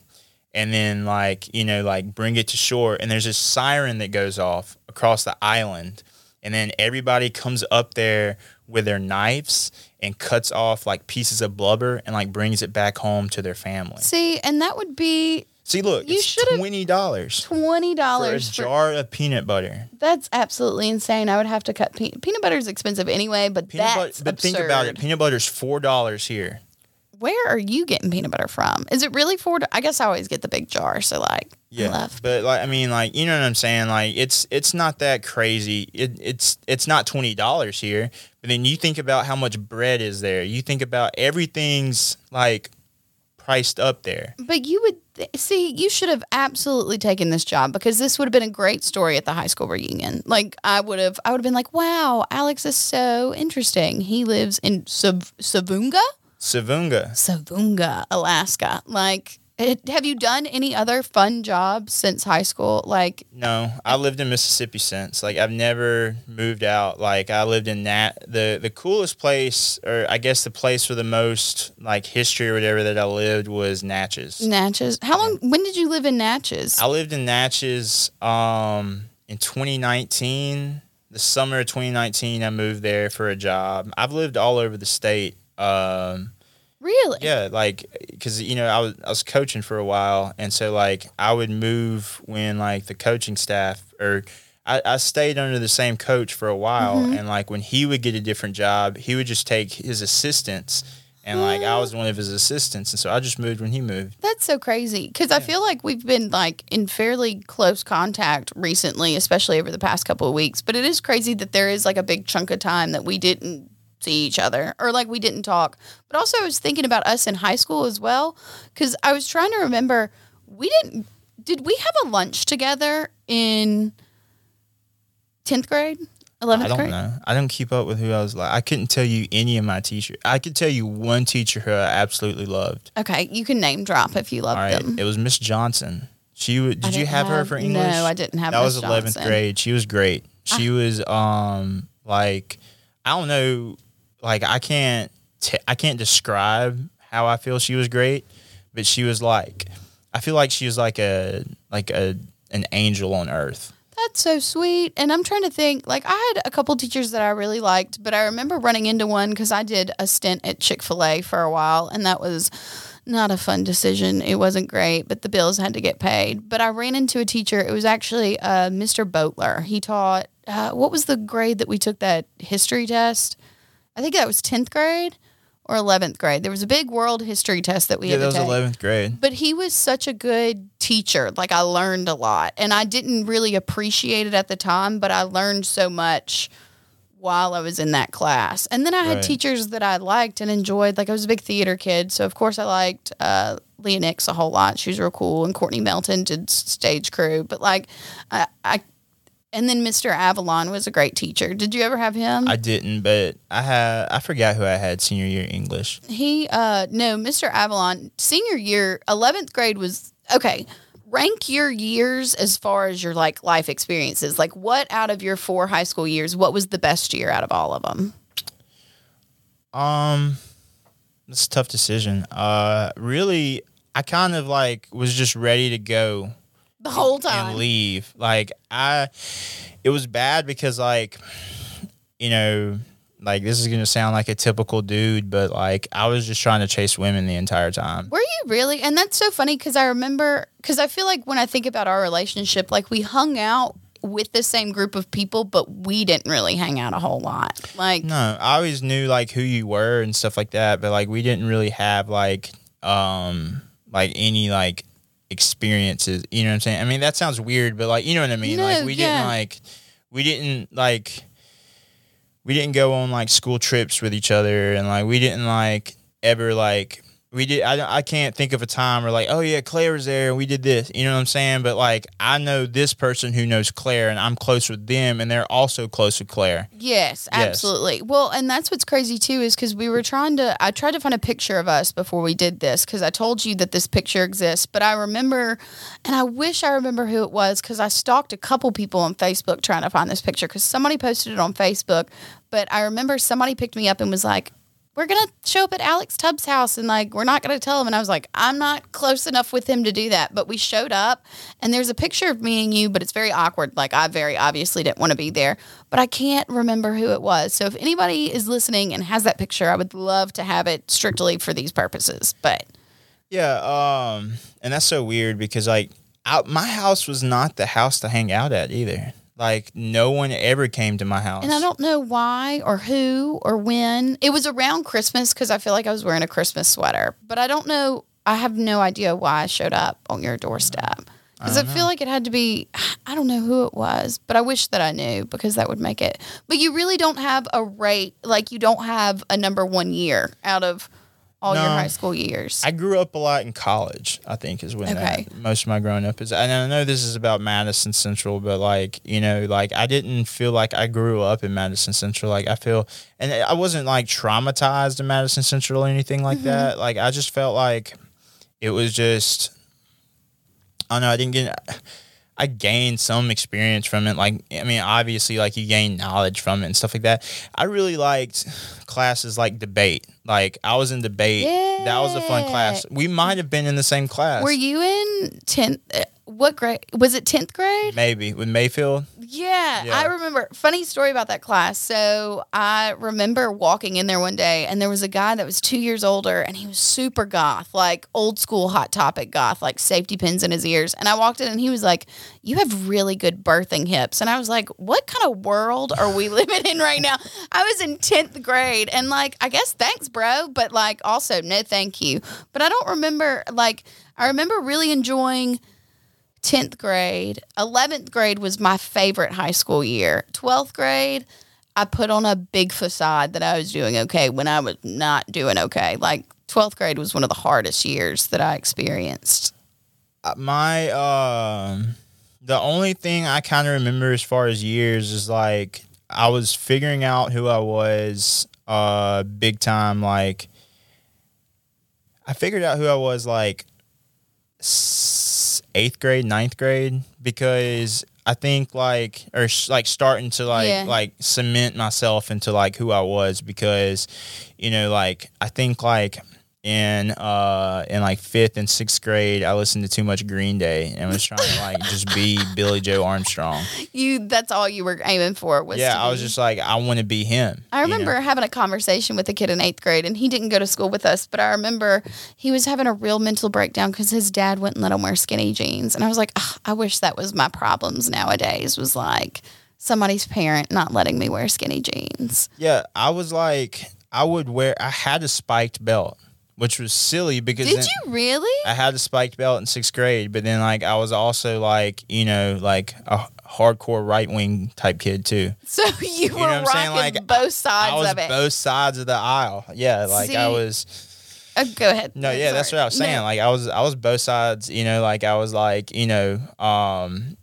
Speaker 2: and then like you know like bring it to shore and there's a siren that goes off across the island and then everybody comes up there with their knives and cuts off like pieces of blubber and like brings it back home to their family.
Speaker 1: See, and that would be
Speaker 2: See, look,
Speaker 1: You
Speaker 2: it's twenty dollars
Speaker 1: twenty
Speaker 2: for a
Speaker 1: dollars for,
Speaker 2: jar of peanut butter.
Speaker 1: That's absolutely insane. I would have to cut peanut peanut butter is expensive anyway, but
Speaker 2: Peanut
Speaker 1: that's
Speaker 2: butter, but
Speaker 1: absurd.
Speaker 2: think about it. Peanut butter's four dollars here.
Speaker 1: Where are you getting peanut butter from? Is it really four? I guess I always get the big jar. So like,
Speaker 2: Yeah, but like I mean, like you know what I'm saying. Like it's it's not that crazy. It, it's it's not twenty dollars here. But then you think about how much bread is there. You think about everything's like priced up there.
Speaker 1: But you would see, you should have absolutely taken this job because this would have been a great story at the high school reunion. Like I would have, I would have been like, "Wow, Alex is so interesting. He lives in Sav- Savoonga,
Speaker 2: Savoonga.
Speaker 1: Savoonga, Alaska. Like, it, have you done any other fun jobs since high school? Like,
Speaker 2: No, I lived in Mississippi since. Like I've never moved out. Like I lived in Nat the the coolest place or I guess the place with the most like history or whatever that I lived was Natchez.
Speaker 1: Natchez. How long? When did you live in Natchez?
Speaker 2: I lived in Natchez um in 2019. The summer of 2019 I moved there for a job. I've lived all over the state. Um
Speaker 1: really?
Speaker 2: yeah, like because you know I was I was coaching for a while, and so like I would move when like the coaching staff or I, I stayed under the same coach for a while,
Speaker 1: Mm-hmm.
Speaker 2: and like when he would get a different job, he would just take his assistants, and like I was one of his assistants, and so I just moved when he moved.
Speaker 1: That's so crazy because I feel like we've been like in fairly close contact recently, especially over the past couple of weeks. But it is crazy that there is like a big chunk of time that we didn't see each other or like we didn't talk. But also, I was thinking about us in high school as well because I was trying to remember we didn't. Did we have a lunch together in tenth grade, 11th
Speaker 2: I
Speaker 1: eleventh
Speaker 2: don't
Speaker 1: grade?
Speaker 2: know. I don't keep up with who I was like. I couldn't tell you any of my teachers. I could tell you one teacher who I absolutely loved.
Speaker 1: Okay, you can name drop if you love
Speaker 2: All right,
Speaker 1: them.
Speaker 2: it was Miss Johnson. She would. Did you
Speaker 1: didn't
Speaker 2: have, her for English?
Speaker 1: No, I didn't have.
Speaker 2: that
Speaker 1: Miss
Speaker 2: was 11th
Speaker 1: Ah.
Speaker 2: grade. She was great. She was um like I don't know like I can't t- I can't describe how I feel she was great, but she was like I feel like she was like a like a an angel on earth.
Speaker 1: That's so sweet. And I'm trying to think, like, I had a couple teachers that I really liked, but I remember running into one because I did a stint at Chick fil A for a while, and that was not a fun decision. It wasn't great, but the bills had to get paid. But I ran into a teacher. It was actually uh, Mr. Boatler. He taught, uh, what was the grade that we took that history test? I think that was 10th grade or 11th grade. There was a big world history test that we
Speaker 2: Yeah,
Speaker 1: had
Speaker 2: that was
Speaker 1: take
Speaker 2: 11th grade.
Speaker 1: but he was such a good teacher. Like I learned a lot, and I didn't really appreciate it at the time, but I learned so much while I was in that class. And then I had
Speaker 2: Right.
Speaker 1: teachers that I liked and enjoyed. Like I was a big theater kid, so of course I liked uh, Leah Nix a whole lot. She was real cool, and Courtney Melton did stage crew. But like I, I and then Mr. Avalon was a great teacher. Did you ever have him?
Speaker 2: I didn't, but I had I forgot who I had senior year English.
Speaker 1: He uh no, Mr. Avalon, senior year, 11th grade was okay. Rank your years as far as your like life experiences. Like what out of your four high school years, what was the best year out of all of them?
Speaker 2: Um, it's a tough decision. Uh, really, I kind of like was just ready to go
Speaker 1: The whole time and
Speaker 2: leave. Like I, it was bad because like, you know, like this is gonna sound like a typical dude, but like I was just trying to chase women the entire time.
Speaker 1: Were you really? And that's so funny because I remember because I feel like when I think about our relationship, like we hung out with the same group of people, but we didn't really hang out a whole lot. Like
Speaker 2: No, I always knew like who you were and stuff like that, but like we didn't really have like um like any like experiences. You know what I'm saying? I mean that sounds weird, but like you know what I mean?
Speaker 1: No,
Speaker 2: like we
Speaker 1: yeah.
Speaker 2: didn't like we didn't like we didn't go on like school trips with each other and like we didn't like ever like we did. I, I can't think of a time where like, oh yeah, Claire was there and we did this. You know what I'm saying? But like, I know this person who knows Claire, and I'm close with them, and they're also close with Claire.
Speaker 1: Yes,
Speaker 2: Yes.
Speaker 1: absolutely. Well, and that's what's crazy too is because we were trying to. I tried to find a picture of us before we did this because I told you that this picture exists. But I remember, and I wish I remember who it was because I stalked a couple people on Facebook trying to find this picture because somebody posted it on Facebook. But I remember somebody picked me up and was like. We're gonna show up at Alex Tubbs' house and like we're not gonna tell him. And I was like, I'm not close enough with him to do that. But we showed up and there's a picture of me and you, but it's very awkward. Like I very obviously didn't want to be there, but I can't remember who it was. So if anybody is listening and has that picture, I would love to have it strictly for these purposes. But
Speaker 2: Yeah, um, and that's so weird because like, my house was not the house to hang out at either. Like, no one ever came to my house.
Speaker 1: and I don't know why or who or when. It was around Christmas because I feel like I was wearing a Christmas sweater, but I don't know. I have no idea why I showed up on your doorstep. Because I, feel like it had to be, I don't know who it was, but I wish that I knew because that would make it. But you really don't have a rate, like you don't have a number one year out of all your high school years.
Speaker 2: I grew up a lot in college. I think is when
Speaker 1: Okay.
Speaker 2: that, most of my growing up is. And I know this is about Madison Central, but like you know, like I didn't feel like I grew up in Madison Central. Like I feel, and I wasn't like traumatized in Madison Central or anything like mm-hmm. that. Like I just felt like it was just. I don't know. I didn't get. I gained some experience from it. Like, I mean, obviously, like you gain knowledge from it and stuff like that. I really liked classes like debate. Like, I was in debate. That was a fun class. We might have been in the same class.
Speaker 1: Were you in 10th? What grade? Was it 10th grade?
Speaker 2: Maybe with Mayfield.
Speaker 1: Yeah,
Speaker 2: Yeah.
Speaker 1: I remember. Funny story about that class. So I remember walking in there one day, and there was a guy that was two years older, and he was super goth, like old school hot topic goth, like safety pins in his ears. And I walked in, and he was like, "You have really good birthing hips," and I was like, "What kind of world are we living in right now?" I was in tenth grade, and like, I guess thanks, bro, but like, also no, thank you. But I don't remember. Like, I remember really enjoying. 10th grade. 11th grade was my favorite high school year. 12th grade, I put on a big facade that I was doing okay when I was not doing okay. Like 12th grade was one of the hardest years that I experienced.
Speaker 2: Uh, My um, the only thing I kind of remember as far as years is like I was figuring out who I was. Uh, big time. Like I figured out who I was like eighth grade, ninth grade because I think like or s- like starting to like
Speaker 1: Yeah.
Speaker 2: like cement myself into like who I was because you know like I think like in uh in like fifth and sixth grade I listened to too much Green Day and was trying to like just be Billie Joe Armstrong.
Speaker 1: You that's all you were aiming for was
Speaker 2: yeah, I was just like I want to be him.
Speaker 1: I
Speaker 2: you know?
Speaker 1: remember having a conversation with a kid in eighth grade, and he didn't go to school with us. But I remember he was having a real mental breakdown because his dad wouldn't let him wear skinny jeans, and I was like, "Ugh, I wish that was my problems nowadays. Was like somebody's parent not letting me wear skinny jeans.
Speaker 2: Yeah, I was like I would wear I had a spiked belt, which was silly because
Speaker 1: Did you really?
Speaker 2: I had a spiked belt in sixth grade, but then like I was also like you know like a hardcore right wing type kid too.
Speaker 1: So you, were
Speaker 2: what
Speaker 1: rocking?
Speaker 2: Like,
Speaker 1: both sides
Speaker 2: I was
Speaker 1: of it.
Speaker 2: both sides of the aisle. Yeah, like I was.
Speaker 1: Uh, go ahead.
Speaker 2: No, yeah, that's what I was saying.
Speaker 1: No.
Speaker 2: Like I was, I was both sides. You know, like I was like, you know, um,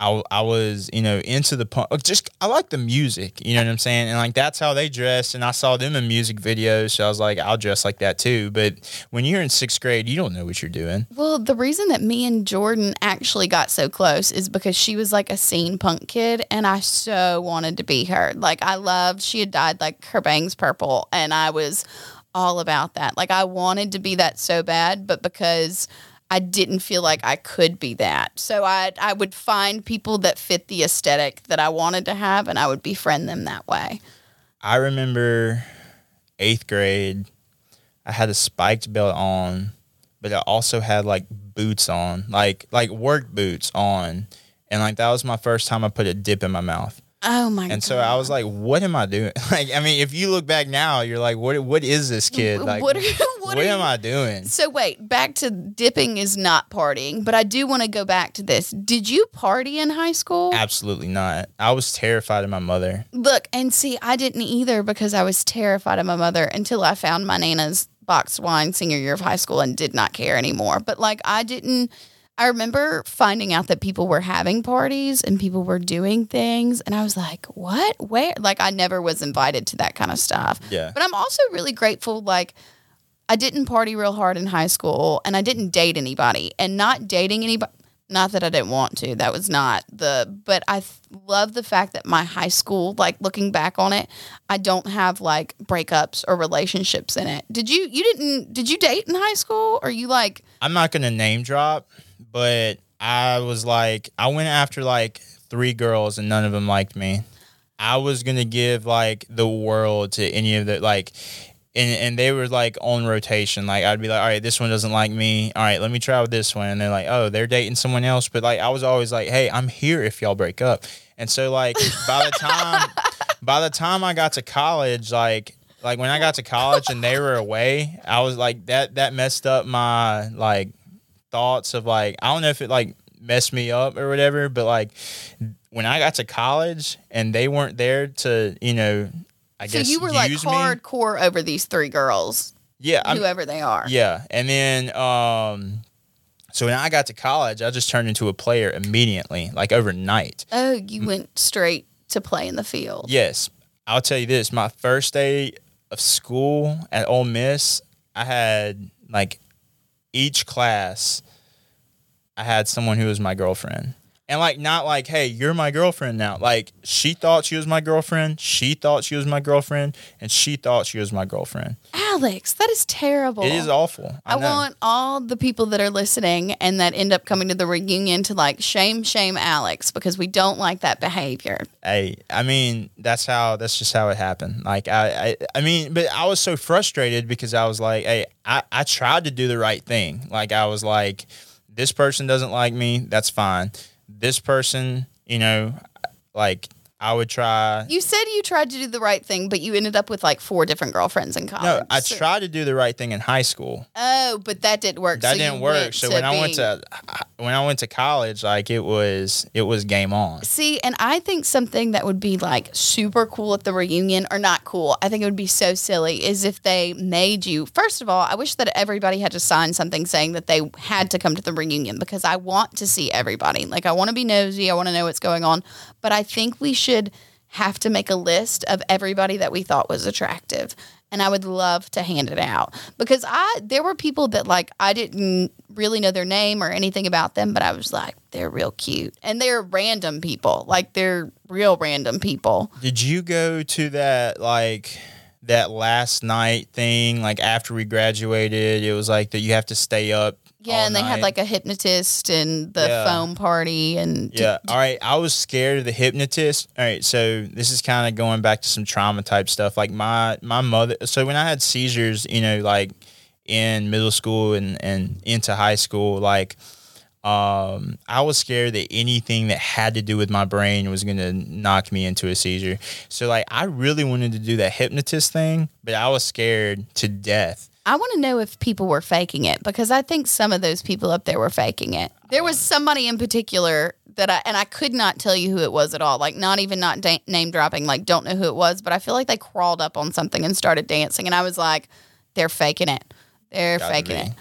Speaker 2: I, I was, you know, into the punk. Uh, just I like the music. You know what I'm saying? And like that's how they dressed. And I saw them in music videos, so I was like, I'll dress like that too. But when you're in sixth grade, you don't know what you're doing.
Speaker 1: Well, the reason that me and Jordan actually got so close is because she was like a scene punk kid, and I so wanted to be her. Like, I loved, she had dyed like her bangs purple, and I was all about that. Like, I wanted to be that so bad, but because I didn't feel like I could be that. So I, I would find people that fit the aesthetic that I wanted to have, and I would befriend them that way.
Speaker 2: I remember eighth grade. I had a spiked belt on, but I also had like boots on, like like work boots on, and like that was my first time I put a dip in my mouth.
Speaker 1: Oh my
Speaker 2: And
Speaker 1: god!
Speaker 2: so I was like, "What am I doing?" Like, I mean, if you look back now, you're like, "What? What is this kid? Like,
Speaker 1: what are, what
Speaker 2: what
Speaker 1: are
Speaker 2: am
Speaker 1: you-
Speaker 2: I doing?"
Speaker 1: So wait, back to dipping is not partying, but I do want to go back to this. Did you party in high school?
Speaker 2: Absolutely not. I was terrified of my mother.
Speaker 1: Look, and see, I didn't either because I was terrified of my mother until I found my nana's boxed wine senior year of high school and did not care anymore. But like I didn't I remember finding out that people were having parties and people were doing things and I was like, "What? Where?" Like I never was invited to that kind of stuff.
Speaker 2: Yeah.
Speaker 1: But I'm also really grateful like I didn't party real hard in high school and I didn't date anybody. And not dating anybody not that I didn't want to. That was not the but I th- love the fact that my high school like looking back on it, I don't have like breakups or relationships in it. Did you you didn't did you date in high school or you like
Speaker 2: I'm not gonna name drop, but I was like, I went after like three girls and none of them liked me. I was gonna give like the world to any of the like, and and they were like on rotation. Like I'd be like, all right, this one doesn't like me. All right, let me try with this one. And they're like, oh, they're dating someone else. But like I was always like, hey, I'm here if y'all break up. And so like by the time by the time I got to college, like like when I got to college and they were away, I was like that that messed up my like thoughts of like I don't know if it like messed me up or whatever, but like when I got to college and they weren't there to, you know, I
Speaker 1: so
Speaker 2: guess
Speaker 1: you were like
Speaker 2: use me.
Speaker 1: hardcore over these three girls,
Speaker 2: Yeah, I'm,
Speaker 1: whoever they are.
Speaker 2: yeah, and then um, so when I got to college, I just turned into a player immediately, like overnight.
Speaker 1: Oh, you went straight to play in the field.
Speaker 2: Yes, I'll tell you this: my first day of school at Ole Miss, I had like each class, I had someone who was my girlfriend. And like not like, hey, you're my girlfriend now. Like she thought she was my girlfriend, she thought she was my girlfriend, and she thought she was my girlfriend.
Speaker 1: Alex, that is terrible.
Speaker 2: It is awful. I,
Speaker 1: I want all the people that are listening and that end up coming to the reunion to like shame, shame Alex because we don't like that behavior.
Speaker 2: Hey, I mean, that's how that's just how it happened. Like I, I I mean, but I was so frustrated because I was like, hey, I, I tried to do the right thing. Like I was like, this person doesn't like me, that's fine. This person, you know, like I would try
Speaker 1: You said you tried to do the right thing, but you ended up with like four different girlfriends in college.
Speaker 2: No, I
Speaker 1: So-
Speaker 2: tried to do the right thing in high school.
Speaker 1: Oh, but that didn't work.
Speaker 2: That
Speaker 1: so
Speaker 2: didn't work. So when I went to when I went to college, like it was it was game on.
Speaker 1: See, and I think something that would be like super cool at the reunion, or not cool, I think it would be so silly, is if they made you. First of all, I wish that everybody had to sign something saying that they had to come to the reunion because I want to see everybody. Like, I want to be nosy, I want to know what's going on. But I think we should have to make a list of everybody that we thought was attractive. And I would love to hand it out because I there were people that like I didn't really know their name or anything about them, but I was like, they're real cute. And they're random people. Like they're real random people.
Speaker 2: Did you go to that like that last night thing? Like after we graduated, it was like that you have to stay up.
Speaker 1: Yeah, and they had like a hypnotist and the
Speaker 2: Yeah.
Speaker 1: foam party and
Speaker 2: Yeah. All right. I was scared of the hypnotist. All right. So this is kind of going back to some trauma type stuff. Like my my mother. So when I had seizures, you know, like in middle school and and into high school, like um, I was scared that anything that had to do with my brain was gonna knock me into a seizure. So like I really wanted to do that hypnotist thing, but I was scared to death.
Speaker 1: I want to know if people were faking it because I think some of those people up there were faking it. There was somebody in particular that I and I could not tell you who it was at all. Like not even not da- name dropping. Like don't know who it was, but I feel like they crawled up on something and started dancing, and I was like, they're faking it. They're
Speaker 2: Gotta
Speaker 1: faking it.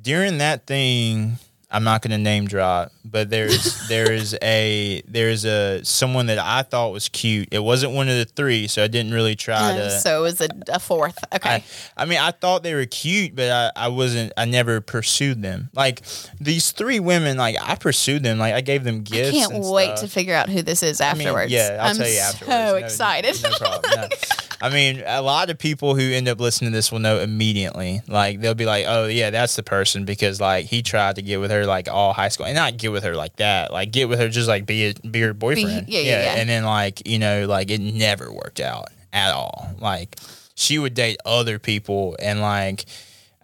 Speaker 2: during that thing i'm not going to name drop but there's there's a there's a someone that i thought was cute it wasn't one of the three so i didn't really try
Speaker 1: Uh,
Speaker 2: to
Speaker 1: so it was a, a fourth. Okay.
Speaker 2: I, I mean i thought they were cute but I, I wasn't i never pursued them like these three women like i pursued them like i gave them gifts.
Speaker 1: I
Speaker 2: can't
Speaker 1: wait
Speaker 2: stuff.
Speaker 1: to figure out who this is
Speaker 2: I mean,
Speaker 1: afterwards.
Speaker 2: yeah, I'll
Speaker 1: I'm
Speaker 2: tell you afterwards.
Speaker 1: so
Speaker 2: No-
Speaker 1: excited.
Speaker 2: No, problem. No. I mean, a lot of people who end up listening to this will know immediately. Like they'll be like, "Oh yeah, that's the person," because like he tried to get with her like all high school, and not get with her like that. Like get with her just like be a, be her boyfriend.
Speaker 1: yeah, yeah, yeah.
Speaker 2: And then like you know like it never worked out at all. Like she would date other people, and like.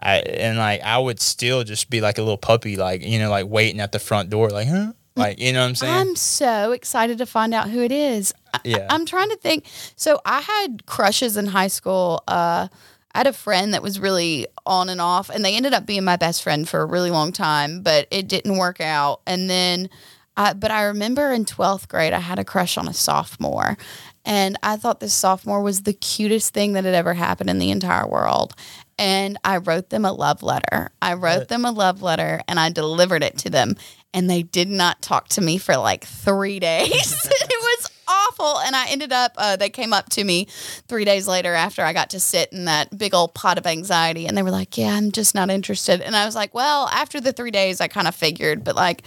Speaker 2: I, and like I would still just be like a little puppy, like you know, like waiting at the front door, like huh, like you know what I'm saying?
Speaker 1: I'm so excited to find out who it is. I,
Speaker 2: Yeah.
Speaker 1: I'm trying to think. So I had crushes in high school. Uh, I had a friend that was really on and off, and they ended up being my best friend for a really long time, but it didn't work out. And then, I, but I remember in 12th grade, I had a crush on a sophomore. And I thought this sophomore was the cutest thing that had ever happened in the entire world. and I wrote them a love letter. I wrote them a love letter and I delivered it to them. And they did not talk to me for like three days. it was awful. And I ended up, uh, they came up to me three days later after I got to sit in that big old pot of anxiety. And they were like, Yeah, I'm just not interested. And I was like, Well, after the three days, I kind of figured, but like,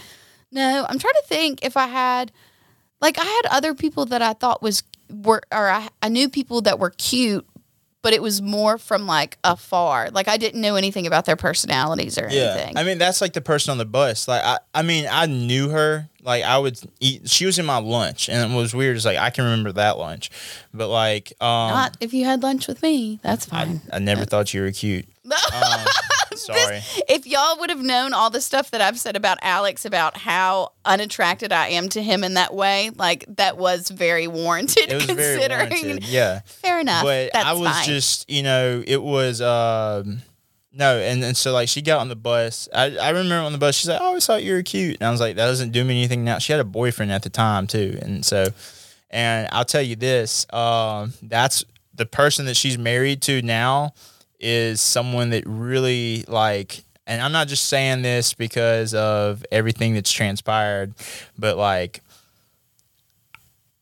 Speaker 1: no, I'm trying to think if I had, like, I had other people that I thought was, were, or I, I knew people that were cute, but it was more from like afar. Like, I didn't know anything about their personalities or
Speaker 2: Yeah,
Speaker 1: anything.
Speaker 2: I mean that's like the person on the bus. Like I, I mean I knew her. Like I would eat. She was in my lunch, and it was weird. It's like I can remember that lunch, but like um,
Speaker 1: Not if you had lunch with me. That's
Speaker 2: I,
Speaker 1: fine.
Speaker 2: I never thought you were cute. Um, sorry.
Speaker 1: if y'all would have known all the stuff that I've said about Alex about how unattracted I am to him in that way, like that was very warranted
Speaker 2: It was very
Speaker 1: considering.
Speaker 2: warranted. Yeah.
Speaker 1: Fair enough.
Speaker 2: but
Speaker 1: That's
Speaker 2: I was
Speaker 1: fine.
Speaker 2: just, you know, it was um no, and, and so like she got on the bus. I, I remember on the bus, she's like, I always thought you were cute. And I was like, that doesn't do me anything now. She had a boyfriend at the time too. And so and I'll tell you this, um, that's the person that she's married to now is someone that really like and I'm not just saying this because of everything that's transpired, but like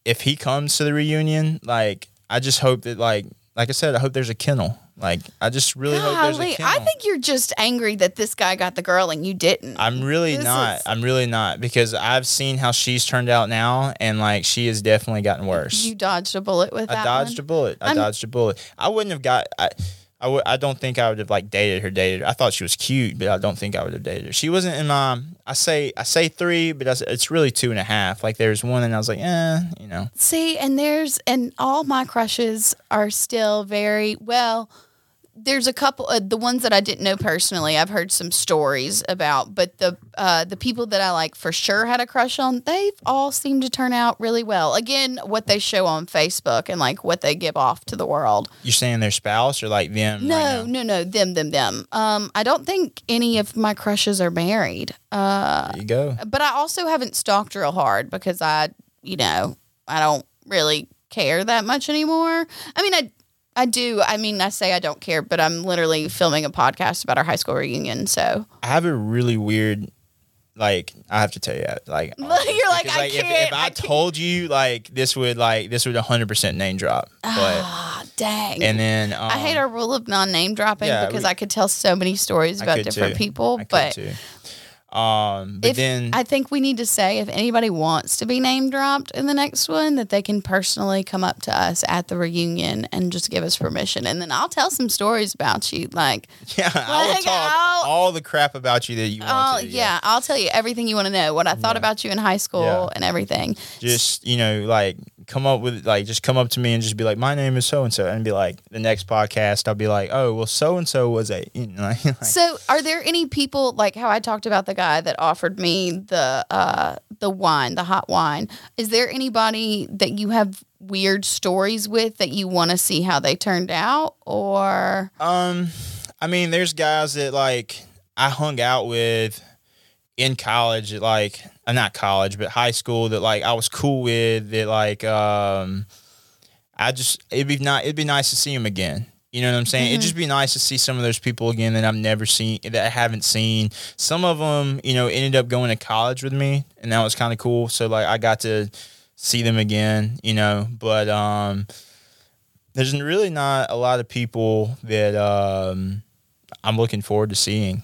Speaker 2: if he comes to the reunion, like I just hope that like like I said, I hope there's a kennel. Like I just really hope there's a kennel.
Speaker 1: I think you're just angry that this guy got the girl and you didn't.
Speaker 2: I'm really
Speaker 1: This
Speaker 2: not.
Speaker 1: is-
Speaker 2: I'm really not because I've seen how she's turned out now, and like she has definitely gotten worse.
Speaker 1: you dodged a bullet with her.
Speaker 2: I
Speaker 1: that
Speaker 2: dodged a bullet. I
Speaker 1: I'm-
Speaker 2: dodged a bullet. I wouldn't have got. I, I would. I don't think I would have like dated her. Dated. her. I thought she was cute, but I don't think I would have dated her. She wasn't in my. I say. I say three, but I it's really two and a half. Like there's one, and I was like, eh, you know.
Speaker 1: See, and there's and all my crushes are still very well. There's a couple uh, the ones that I didn't know personally. I've heard some stories about, but the uh, the people that I like for sure had a crush on, they've all seemed to turn out really well. Again, what they show on Facebook and like what they give off to the world.
Speaker 2: You're saying their spouse or like them?
Speaker 1: No,
Speaker 2: right
Speaker 1: no, no, them, them, them. Um, I don't think any of my crushes are married. Uh,
Speaker 2: There you go.
Speaker 1: but I also haven't stalked real hard because I, you know, I don't really care that much anymore. I mean, I, I do. I mean, I say I don't care, but I'm literally filming a podcast about our high school reunion. So
Speaker 2: I have a really weird. Like I have to tell you, like
Speaker 1: You're like, I
Speaker 2: if, if
Speaker 1: can't,
Speaker 2: I,
Speaker 1: I can't.
Speaker 2: told you, like this would like this would 100 percent name drop, but
Speaker 1: ah, dang.
Speaker 2: and then um,
Speaker 1: I hate our rule of non name dropping
Speaker 2: yeah,
Speaker 1: because
Speaker 2: we-
Speaker 1: I could tell so many stories about different
Speaker 2: too.
Speaker 1: people.
Speaker 2: I could
Speaker 1: but
Speaker 2: too. Um, but
Speaker 1: if
Speaker 2: then
Speaker 1: I think we need to say if anybody wants to be name dropped in the next one, that they can personally come up to us at the reunion and just give us permission, and then I'll tell some stories about you. Like,
Speaker 2: Yeah, I will
Speaker 1: Like,
Speaker 2: talk
Speaker 1: I'll-
Speaker 2: all the crap about you that you want to.
Speaker 1: yeah. I'll tell you everything you want to know, what I thought
Speaker 2: Yeah.
Speaker 1: about you in high school
Speaker 2: Yeah.
Speaker 1: and everything.
Speaker 2: Just you know, like come up with like just come up to me and just be like, my name is so and so, and be like, the next podcast, I'll be like, oh well, so and so was a. You know, like,
Speaker 1: So, are there any people like how I talked about the guy that offered me the uh, the wine, the hot wine? Is there anybody that you have weird stories with that you want to see how they turned out, or
Speaker 2: Um, I mean, there's guys that like I hung out with in college, like uh, not college, but high school that like I was cool with. That like um, I just it'd be not it'd be nice to see them again. You know what I'm saying? It'd just be nice to see some of those people again that I've never seen, that I haven't seen. Some of them, you know, ended up going to college with me, and that was kind of cool. So like I got to see them again, you know. But um, there's really not a lot of people that um, I'm looking forward to seeing.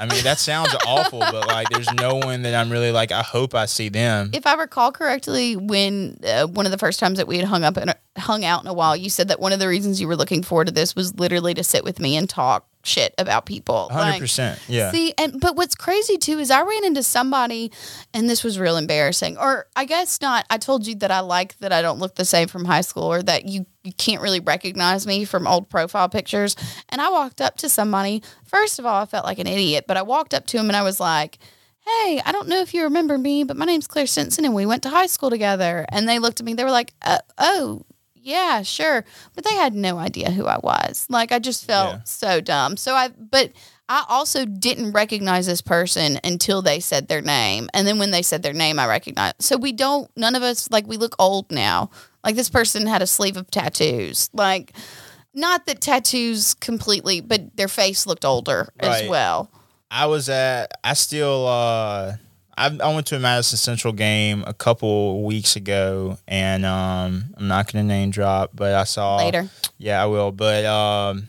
Speaker 2: I mean, that sounds awful, but like, there's no one that I'm really like. I hope I see them.
Speaker 1: if I recall correctly, when uh, one of the first times that we had hung up and hung out in a while, you said that one of the reasons you were looking forward to this was literally to sit with me and talk shit about people.
Speaker 2: Hundred
Speaker 1: Like,
Speaker 2: percent, yeah.
Speaker 1: See, and but what's crazy too is I ran into somebody, and this was real embarrassing. Or I guess not. I told you that I like that I don't look the same from high school, or that you you can't really recognize me from old profile pictures. And I walked up to somebody. First of all, I felt like an idiot, but I walked up to him and I was like. Hey, I don't know if you remember me, but my name's Claire Stinson and we went to high school together. And they looked at me, they were like, uh, oh, yeah, sure. But they had no idea who I was. Like I just felt
Speaker 2: Yeah.
Speaker 1: so dumb. So I but I also didn't recognize this person until they said their name. And then when they said their name, I recognized. So we don't none of us like we look old now. Like this person had a sleeve of tattoos. Like not that tattoos completely, but their face looked older as well.
Speaker 2: I was at. I still. uh I, I went to a Madison Central game a couple weeks ago, and um, I'm not going to name drop, but I saw
Speaker 1: Later.
Speaker 2: Yeah, I will. But um,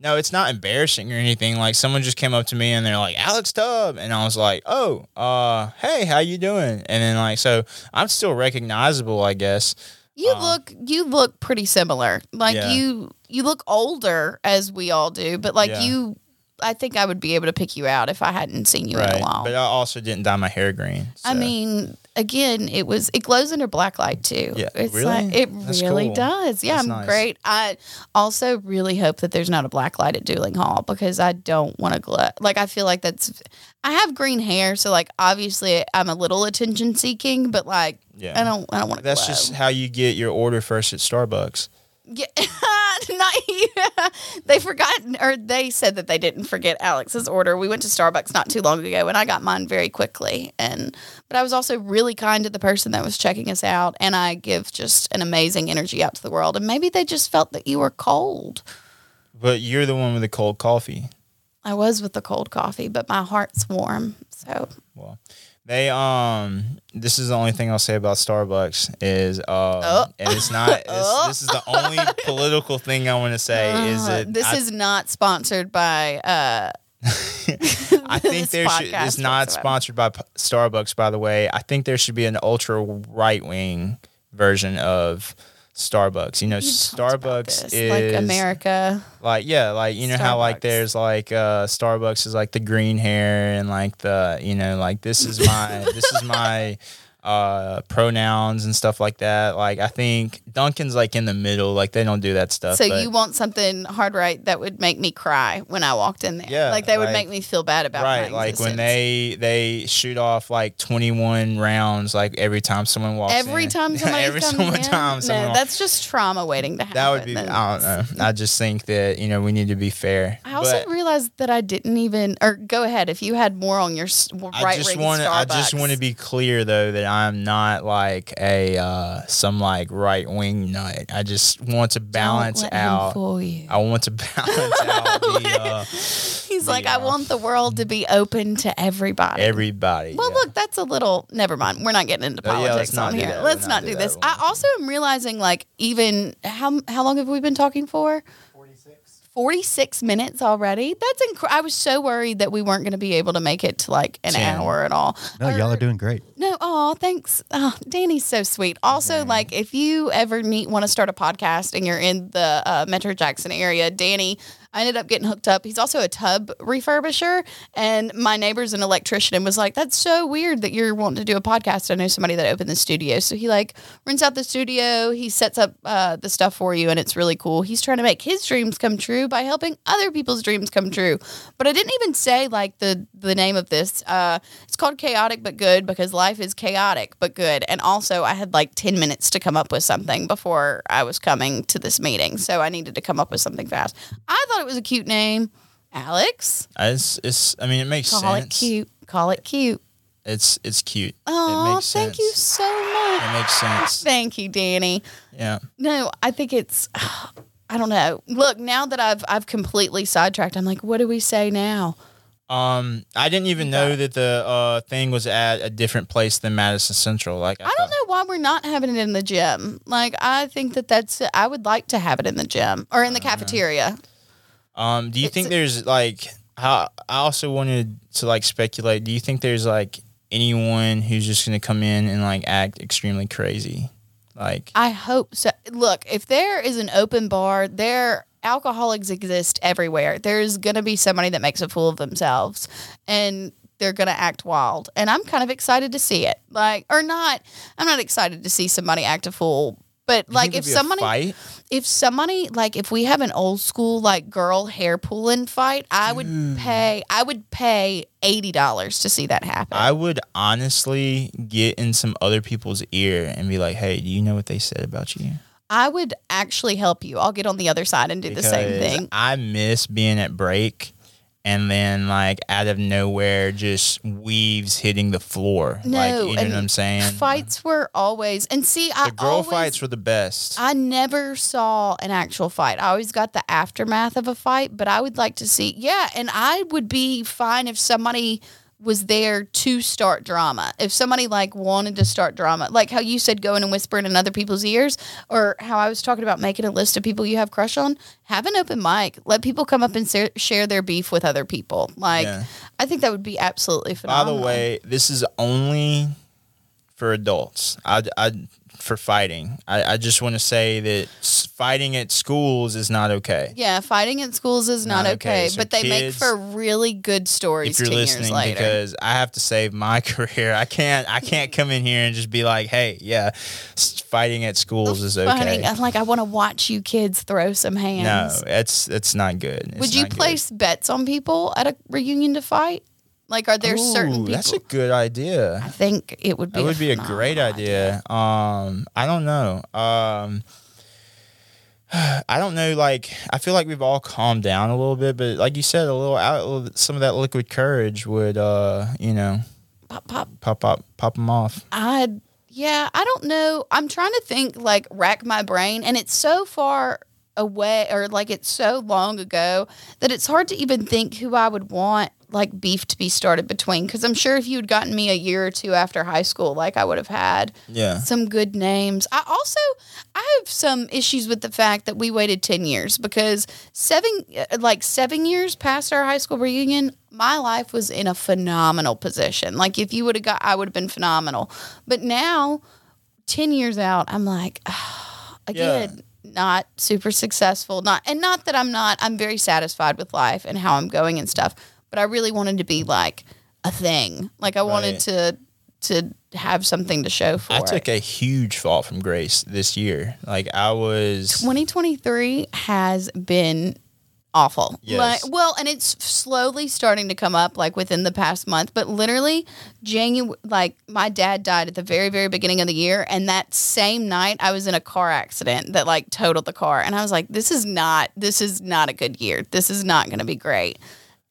Speaker 2: no, it's not embarrassing or anything. Like someone just came up to me and they're like, "Alex Tubb," and I was like, "Oh, uh, hey, how you doing?" And then like, so I'm still recognizable, I guess.
Speaker 1: You
Speaker 2: Um,
Speaker 1: look you look pretty similar. Like
Speaker 2: Yeah.
Speaker 1: you you look older as we all do, but like
Speaker 2: Yeah.
Speaker 1: you I think I would be able to pick you out if I hadn't seen you in a while.
Speaker 2: But I also didn't dye my hair green.
Speaker 1: I mean, again, it was it glows under black light too.
Speaker 2: Yeah,
Speaker 1: it's
Speaker 2: really?
Speaker 1: like it
Speaker 2: That's
Speaker 1: really
Speaker 2: cool.
Speaker 1: does. Yeah,
Speaker 2: That's
Speaker 1: I'm
Speaker 2: nice.
Speaker 1: great. I also really hope that there's not a black light at Duling Hall because I don't want to glow. Like I feel like that's. I have green hair, so like obviously I'm a little attention seeking, but like
Speaker 2: yeah,
Speaker 1: I don't I don't want to.
Speaker 2: That's just how you get your order first at Starbucks.
Speaker 1: Yeah, not they forgot or they said that they didn't forget Alex's order. We went to Starbucks not too long ago and I got mine very quickly. And but I was also really kind to the person that was checking us out and I give just an amazing energy out to the world. And maybe they just felt that you were cold.
Speaker 2: But you're the one with the cold coffee.
Speaker 1: I was with the cold coffee, but my heart's warm. So
Speaker 2: Well, they um. This is the only thing I'll say about Starbucks is uh,
Speaker 1: Oh.
Speaker 2: and it's not. It's,
Speaker 1: Oh.
Speaker 2: This is the only political thing I want to say is
Speaker 1: Uh,
Speaker 2: that
Speaker 1: this
Speaker 2: I,
Speaker 1: is not sponsored by uh
Speaker 2: I think there should. It's not
Speaker 1: whatsoever.
Speaker 2: sponsored by P- Starbucks, by the way. I think there should be an ultra right wing version of Starbucks. You know,
Speaker 1: about
Speaker 2: Starbucks is
Speaker 1: like America.
Speaker 2: like yeah like you know how like there's like uh starbucks is like the green hair and like the you know like this is my this is my uh pronouns and stuff like that like i think Dunkin's like in the middle like they don't do that stuff
Speaker 1: So
Speaker 2: but
Speaker 1: you want something hard right that would make me cry when I walked in there.
Speaker 2: Yeah,
Speaker 1: Like they would
Speaker 2: like-
Speaker 1: make me feel bad about
Speaker 2: right like when they they shoot off like 21 rounds like every time someone walks
Speaker 1: every
Speaker 2: in.
Speaker 1: time somebody
Speaker 2: every
Speaker 1: comes
Speaker 2: single
Speaker 1: in,
Speaker 2: time
Speaker 1: no,
Speaker 2: someone
Speaker 1: that's just trauma waiting to happen.
Speaker 2: that would be
Speaker 1: And
Speaker 2: i don't know i just think that you know we need to be fair
Speaker 1: I also
Speaker 2: But-
Speaker 1: realized that I didn't even. Or go ahead if you had more on your s-
Speaker 2: I
Speaker 1: right
Speaker 2: just want to. I just want to be clear though that I'm not like a uh, some like right wing nut. I just want to balance
Speaker 1: Don't let him
Speaker 2: out. I want to balance out the uh,
Speaker 1: He's like, I want the world to be open to everybody.
Speaker 2: everybody.
Speaker 1: Well,
Speaker 2: yeah.
Speaker 1: look, that's a little. Never mind. We're not getting into
Speaker 2: Uh, yeah,
Speaker 1: politics
Speaker 2: not
Speaker 1: on here.
Speaker 2: that.
Speaker 1: Let's not
Speaker 2: not
Speaker 1: do this.
Speaker 2: that.
Speaker 1: I also am realizing, like, even how how long have we been talking for? 46 minutes already. That's incredible. I was so worried that we weren't going to be able to make it to like an
Speaker 2: Ten.
Speaker 1: hour at all.
Speaker 3: No, y'all are doing great.
Speaker 1: No, oh, thanks. Oh, Danny's so sweet. Also, like if you ever need want to start a podcast and you're in the uh, Metro Jackson area, Danny, I ended up getting hooked up. He's also a tub refurbisher, and my neighbor's an electrician and was like, "That's so weird that you're wanting to do a podcast." I know somebody that opened the studio, so he like rents out the studio. He sets up uh, the stuff for you, and it's really cool. He's trying to make his dreams come true by helping other people's dreams come true. But I didn't even say like the the name of this. Uh, it's called Chaotic but Good because life is chaotic but good. And also, I had like ten minutes to come up with something before I was coming to this meeting, so I needed to come up with something fast. I thought it was a cute name, Alex.
Speaker 2: it's, it's. I mean, it makes
Speaker 1: Call
Speaker 2: sense.
Speaker 1: it cute. Call it cute.
Speaker 2: It's it's cute.
Speaker 1: Oh,
Speaker 2: makes
Speaker 1: thank
Speaker 2: sense.
Speaker 1: you so much.
Speaker 2: It makes sense.
Speaker 1: Thank you, Danny.
Speaker 2: Yeah.
Speaker 1: No, I think it's I don't know. Look, now that I've I've completely sidetracked, I'm like, what do we say now?
Speaker 2: Um, I didn't even know that the uh thing was at a different place than Madison Central. Like I,
Speaker 1: I don't
Speaker 2: thought-
Speaker 1: know why we're not having it in the gym. Like I think that that's I would like to have it in the gym or in the cafeteria.
Speaker 2: Um, do you
Speaker 1: It's-
Speaker 2: think there's like how I also wanted to like speculate, do you think there's like anyone who's just gonna come in and like act extremely crazy? Like
Speaker 1: I hope so. Look, if there is an open bar, there alcoholics exist everywhere. There's gonna be somebody that makes a fool of themselves, and they're gonna act wild. And I'm kind of excited to see it. Like, or not. I'm not excited to see somebody act a fool. But
Speaker 2: you
Speaker 1: like, if
Speaker 2: there'd be a
Speaker 1: somebody, if somebody, like, if we have an old school like girl hair pulling fight, I would pay. I would pay eighty dollars to see that happen.
Speaker 2: I would honestly get in some other people's ear and be like, "Hey, do you know what they said about you?"
Speaker 1: I would actually help you. I'll get on the other side and do the same thing.
Speaker 2: I miss being at break and then like out of nowhere just weaves hitting the floor.
Speaker 1: No,
Speaker 2: like you know what I'm saying?
Speaker 1: Fights were always and see I
Speaker 2: girl
Speaker 1: always,
Speaker 2: fights were the best.
Speaker 1: I never saw an actual fight. I always got the aftermath of a fight, but I would like to see yeah, and I would be fine if somebody was there to start drama. If somebody like wanted to start drama, like how you said going and whispering in other people's ears, or how I was talking about making a list of people you have crush on, have an open mic. Let people come up and sa- share their beef with other people. Like,
Speaker 2: Yeah.
Speaker 1: I think that would be absolutely
Speaker 2: By the way, this is only for adults. I, I for fighting. I, I just want to say that fighting at schools is not okay.
Speaker 1: yeah, fighting at schools is not,
Speaker 2: Not
Speaker 1: okay,
Speaker 2: okay. So
Speaker 1: but they make for really good stories
Speaker 2: if you're
Speaker 1: 10 years
Speaker 2: listening
Speaker 1: later.
Speaker 2: because I have to save my career. I can't I can't come in here and just be like, "Hey, yeah, fighting at schools is okay."
Speaker 1: Funny. I'm like, I want to watch you kids throw some hands.
Speaker 2: No, it's it's not good. It's
Speaker 1: Would you
Speaker 2: not good.
Speaker 1: place bets on people at a reunion to fight? Like, are there certain people?
Speaker 2: That's a good idea.
Speaker 1: I think it would be.
Speaker 2: That would be a great
Speaker 1: phenomenal
Speaker 2: idea. Um, I don't know. Um, I don't know. Like, I feel like we've all calmed down a little bit, but like you said, a little out, some of that liquid courage would, uh, you know,
Speaker 1: Pop, pop.
Speaker 2: pop, pop, pop them off.
Speaker 1: I yeah, I don't know. I'm trying to think, like, rack my brain, and it's so far away, or like it's so long ago that it's hard to even think who I would want like beef to be started between. Because I'm sure if you had gotten me a year or two after high school, like I would have had
Speaker 2: Yeah.
Speaker 1: some good names. I also I have some issues with the fact that we waited 10 years because seven uh, like 7 years past our high school reunion, my life was in a phenomenal position. Like if you would have got I would have been phenomenal. But now 10 years out, I'm like again not super successful not and not that I'm not I'm very satisfied with life and how I'm going and stuff but I really wanted to be like a thing like I wanted to to have something to show for
Speaker 2: I
Speaker 1: it.
Speaker 2: took a huge fall from grace this year. Like, I was.
Speaker 1: 2023 has been awful.
Speaker 2: Yes.
Speaker 1: Like, well, and it's slowly starting to come up like within the past month, but literally January like my dad died at the very very beginning of the year and that same night I was in a car accident that like totaled the car and I was like this is not this is not a good year. This is not going to be great.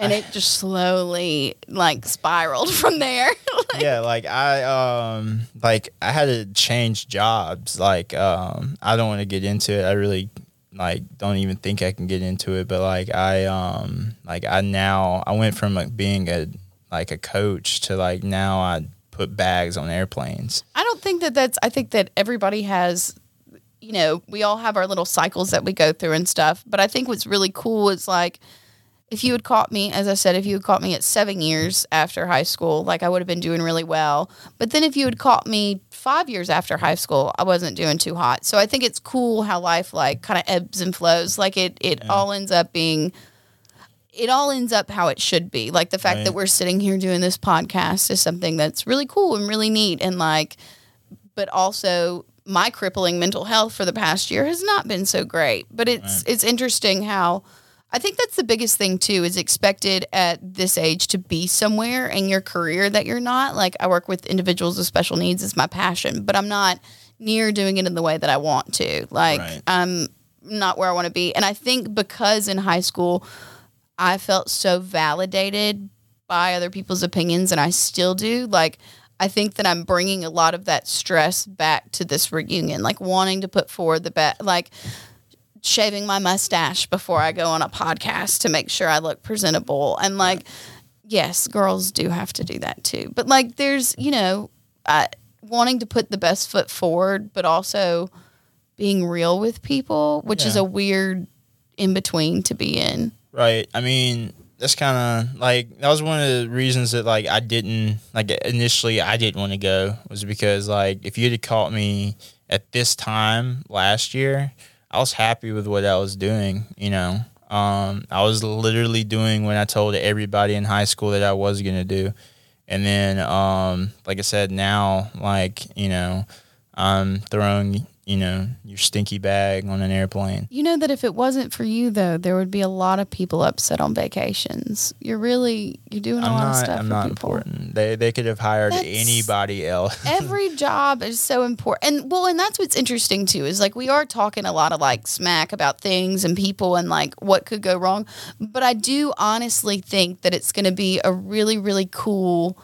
Speaker 1: And it just slowly like spiraled from there.
Speaker 2: yeah, like I um like I had to change jobs. Like um I don't want to get into it. I really like don't even think I can get into it, but like I um like I now I went from like being a like a coach to like now I put bags on airplanes.
Speaker 1: I don't think that that's. I think that everybody has, you know, we all have our little cycles that we go through and stuff. But I think what's really cool is like, if you had caught me, as I said, if you had caught me at seven years after high school, like I would have been doing really well. But then if you had caught me five years after high school, I wasn't doing too hot. So I think it's cool how life like kind of ebbs and flows. Like it, it all ends up being it all ends up how it should be. Like the fact
Speaker 2: Right.
Speaker 1: that we're sitting here doing this podcast is something that's really cool and really neat. And like, but also my crippling mental health for the past year has not been so great. But it's it's interesting how I think that's the biggest thing too is expected at this age to be somewhere in your career that you're not. Like I work with individuals with special needs is my passion, but I'm not near doing it in the way that I want to. Like
Speaker 2: Right.
Speaker 1: I'm not where I want to be. And I think because in high school I felt so validated by other people's opinions, and I still do. Like, I think that I'm bringing a lot of that stress back to this reunion, like wanting to put forward the best, like shaving my mustache before I go on a podcast to make sure I look presentable. And like, yes, girls do have to do that too. But like, there's, you know, uh, wanting to put the best foot forward, but also being real with people, which is a weird in between to be in.
Speaker 2: Right. I mean, that's kind of like that was one of the reasons that like I didn't like initially I didn't want to go was because like if you'd have caught me at this time last year, I was happy with what I was doing. You know, um, I was literally doing what I told everybody in high school that I was gonna do, and then um, like I said, now like you know, I'm throwing you know your stinky bag on an airplane.
Speaker 1: You know that if it wasn't for you though, there would be a lot of people upset on vacations. You're really you're doing a
Speaker 2: I'm
Speaker 1: lot of stuff
Speaker 2: I'm
Speaker 1: for
Speaker 2: not
Speaker 1: people.
Speaker 2: important. They they could have hired
Speaker 1: That's-
Speaker 2: anybody else.
Speaker 1: Every job is so important. And well, and that's what's interesting too, is like we are talking a lot of like smack about things and people and like what could go wrong. But I do honestly think that it's gonna be a really, really cool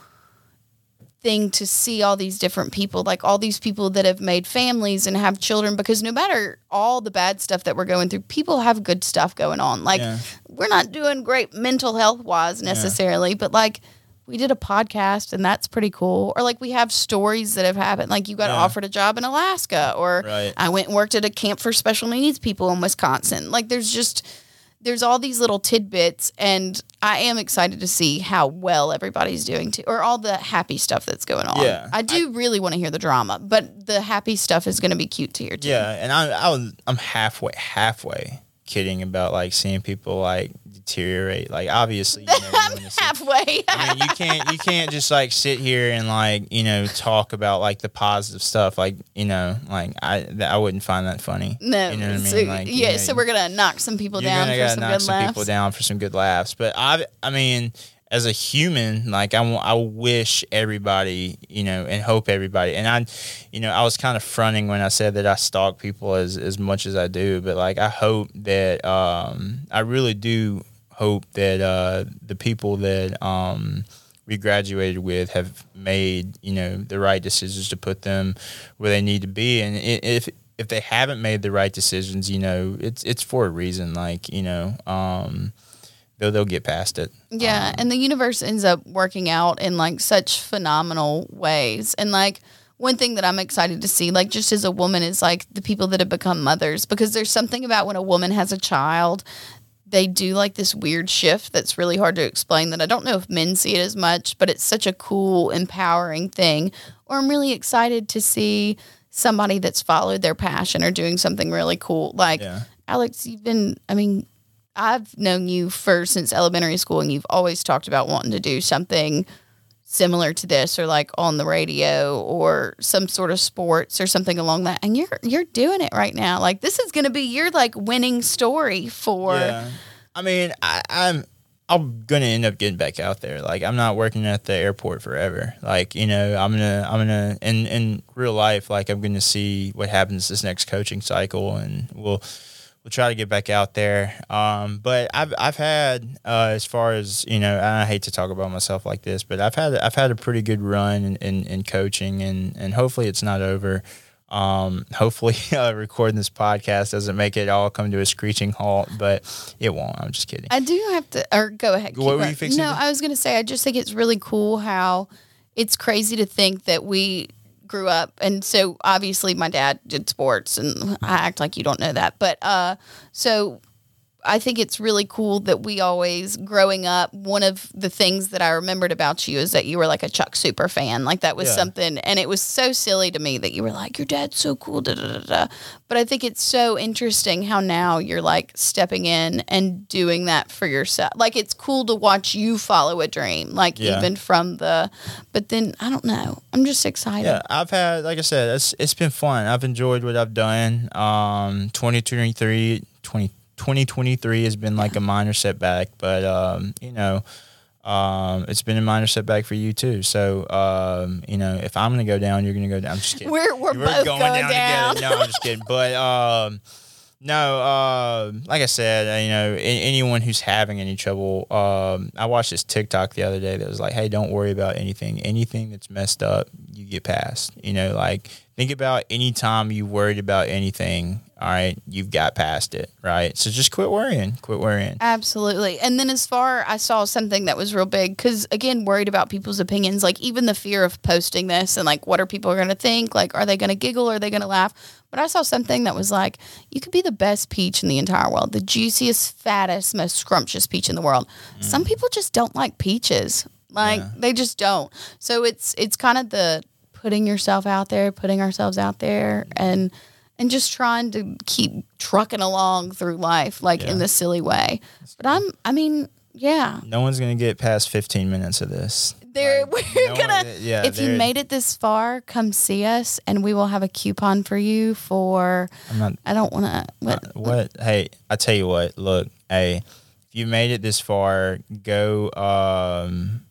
Speaker 1: thing to see all these different people, like all these people that have made families and have children, because no matter all the bad stuff that we're going through, people have good stuff going on. Like
Speaker 2: Yeah.
Speaker 1: we're not doing great mental health wise necessarily, but like we did a podcast and that's pretty cool. Or like we have stories that have happened. Like you got
Speaker 2: Yeah.
Speaker 1: offered a job in Alaska, or
Speaker 2: Right.
Speaker 1: I went and worked at a camp for special needs people in Wisconsin. Like there's just there's all these little tidbits and I am excited to see how well everybody's doing too or all the happy stuff that's going on.
Speaker 2: Yeah.
Speaker 1: I do really want to hear the drama, but the happy stuff is going to be cute to hear too.
Speaker 2: Yeah, and I, I was, I'm halfway, halfway kidding about like seeing people like deteriorate. Like obviously, you know,
Speaker 1: I'm halfway.
Speaker 2: I mean, you can't you can't just like sit here and like you know talk about like the positive stuff. Like you know, like I th- I wouldn't find that funny.
Speaker 1: no.
Speaker 2: you know what I mean.
Speaker 1: so,
Speaker 2: like, you
Speaker 1: yeah,
Speaker 2: know,
Speaker 1: so we're going to knock some people
Speaker 2: you're
Speaker 1: down
Speaker 2: gonna
Speaker 1: for some
Speaker 2: knock
Speaker 1: good
Speaker 2: some
Speaker 1: laughs.
Speaker 2: people down for some good laughs. But I I mean, as a human, like I, I wish everybody, you know, and hope everybody. And I, you know, I was kind of fronting when I said that I stalk people as as much as I do. But like, I hope that um, I really do hope that uh, the people that um, we graduated with have made you know the right decisions to put them where they need to be. And if if they haven't made the right decisions, you know, it's it's for a reason. Like you know, um, they'll they'll get past it.
Speaker 1: Yeah, and the universe ends up working out in like such phenomenal ways. And like one thing that I'm excited to see, like just as a woman, is like the people that have become mothers because there's something about when a woman has a child, they do like this weird shift that's really hard to explain that I don't know if men see it as much, but it's such a cool, empowering thing. Or I'm really excited to see somebody that's followed their passion or doing something really cool. Like
Speaker 2: Yeah.
Speaker 1: Alex, you've been, I mean, I've known you for since elementary school, and you've always talked about wanting to do something similar to this, or like on the radio, or some sort of sports, or something along that. And you're you're doing it right now. Like this is going to be your like winning story for.
Speaker 2: yeah. I mean, I, I'm I'm gonna end up getting back out there. Like I'm not working at the airport forever. Like you know, I'm gonna I'm gonna in in real life, like I'm gonna see what happens this next coaching cycle, and we'll we'll try to get back out there. Um, but I've I've had uh, as far as you know, I hate to talk about myself like this, but I've had I've had a pretty good run in, in, in coaching, and and hopefully it's not over. Um, hopefully, uh, recording this podcast doesn't make it all come to a screeching halt, but it won't. I'm just kidding.
Speaker 1: I do have to, or go ahead.
Speaker 2: What were you fixing
Speaker 1: No, I was going to say, I just think it's really cool how it's crazy to think that we grew up. And so obviously my dad did sports and I act like you don't know that. But, uh, so I think it's really cool that we always, growing up, one of the things that I remembered about you is that you were like a Chuck Super fan. Like that was
Speaker 2: Yeah.
Speaker 1: something, and it was so silly to me that you were like, "Your dad's so cool." Da, da, da, da. But I think it's so interesting how now you're like stepping in and doing that for yourself. Like it's cool to watch you follow a dream, like
Speaker 2: Yeah.
Speaker 1: even from the. But then I don't know. I'm just excited.
Speaker 2: Yeah, I've had, like I said, it's it's been fun. I've enjoyed what I've done. Um, 2023, 20, 2023 has been like a minor setback, but um, you know, um, it's been a minor setback for you too. So, um, you know, if I'm gonna go down, you're gonna go down. I'm just kidding.
Speaker 1: We're we're, both going, down.
Speaker 2: together. No, I'm just kidding. But um, no, uh, like I said, uh, you know, anyone who's having any trouble, um, I watched this TikTok the other day that was like, "Hey, don't worry about anything. Anything that's messed up, you get past." You know, like think about any time you worried about anything. All right, you've got past it, right? So just quit worrying. Quit worrying.
Speaker 1: Absolutely. And then as far I saw something that was real big cuz again worried about people's opinions like even the fear of posting this and like what are people going to think? Like are they going to giggle? Are they going to laugh? But I saw something that was like you could be the best peach in the entire world, the juiciest, fattest, most scrumptious peach in the world. Mm. Some people just don't like peaches. Like
Speaker 2: Yeah.
Speaker 1: they just don't. So it's it's kind of the putting yourself out there, putting ourselves out there and and just trying to keep trucking along through life like in
Speaker 2: Yeah.
Speaker 1: this silly way. But I'm I mean, yeah.
Speaker 2: No one's gonna get past 15 minutes of this.
Speaker 1: There,
Speaker 2: Like,
Speaker 1: we're
Speaker 2: no
Speaker 1: gonna.
Speaker 2: one- yeah,
Speaker 1: if you made it this far, come see us, and we will have a coupon for you for.
Speaker 2: I'm not
Speaker 1: I don't want to. What?
Speaker 2: What? Hey, I tell you what. Look, hey, if you made it this far, go. Um,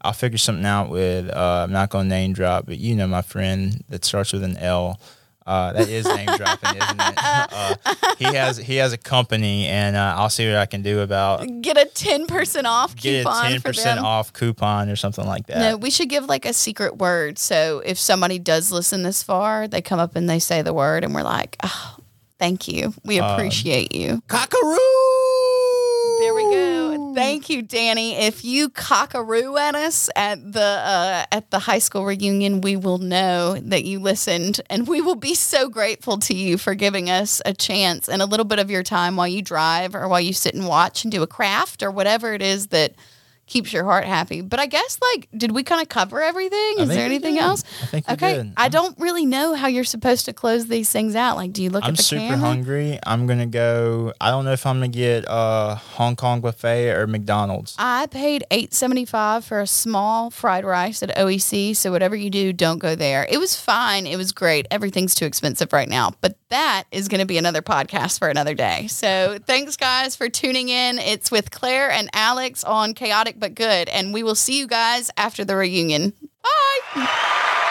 Speaker 2: I'll figure something out with. Uh, I'm not gonna name drop, but you know my friend that starts with an L. Uh, that is name dropping, isn't it? Uh, he has he has a company, and uh, I'll see what I can do about
Speaker 1: Get a ten percent off
Speaker 2: get a
Speaker 1: coupon
Speaker 2: ten percent off coupon or something like that.
Speaker 1: No, we should give like a secret word. So if somebody does listen this far, they come up and they say the word, and we're like, oh, "Thank you, we
Speaker 2: Um,
Speaker 1: appreciate you."
Speaker 2: Cockaroo.
Speaker 1: Thank you, Danny. If you cockaroo at us at the uh, at the high school reunion, we will know that you listened, and we will be so grateful to you for giving us a chance and a little bit of your time while you drive or while you sit and watch and do a craft or whatever it is that keeps your heart happy. But I guess like, did we kind of cover everything? Is there anything
Speaker 2: did.
Speaker 1: else?
Speaker 2: I think we
Speaker 1: Okay,
Speaker 2: did.
Speaker 1: I don't really know how you're supposed to close these things out. Like, do you look?
Speaker 2: I'm
Speaker 1: at the
Speaker 2: super
Speaker 1: camera?
Speaker 2: hungry. I'm gonna go. I don't know if I'm gonna get uh Hong Kong buffet or McDonald's.
Speaker 1: I paid eight seventy five for a small fried rice at OEC. So whatever you do, don't go there. It was fine. It was great. Everything's too expensive right now, but that is going to be another podcast for another day. So thanks guys for tuning in. It's with Claire and Alex on Chaotic but good. And we will see you guys after the reunion. Bye.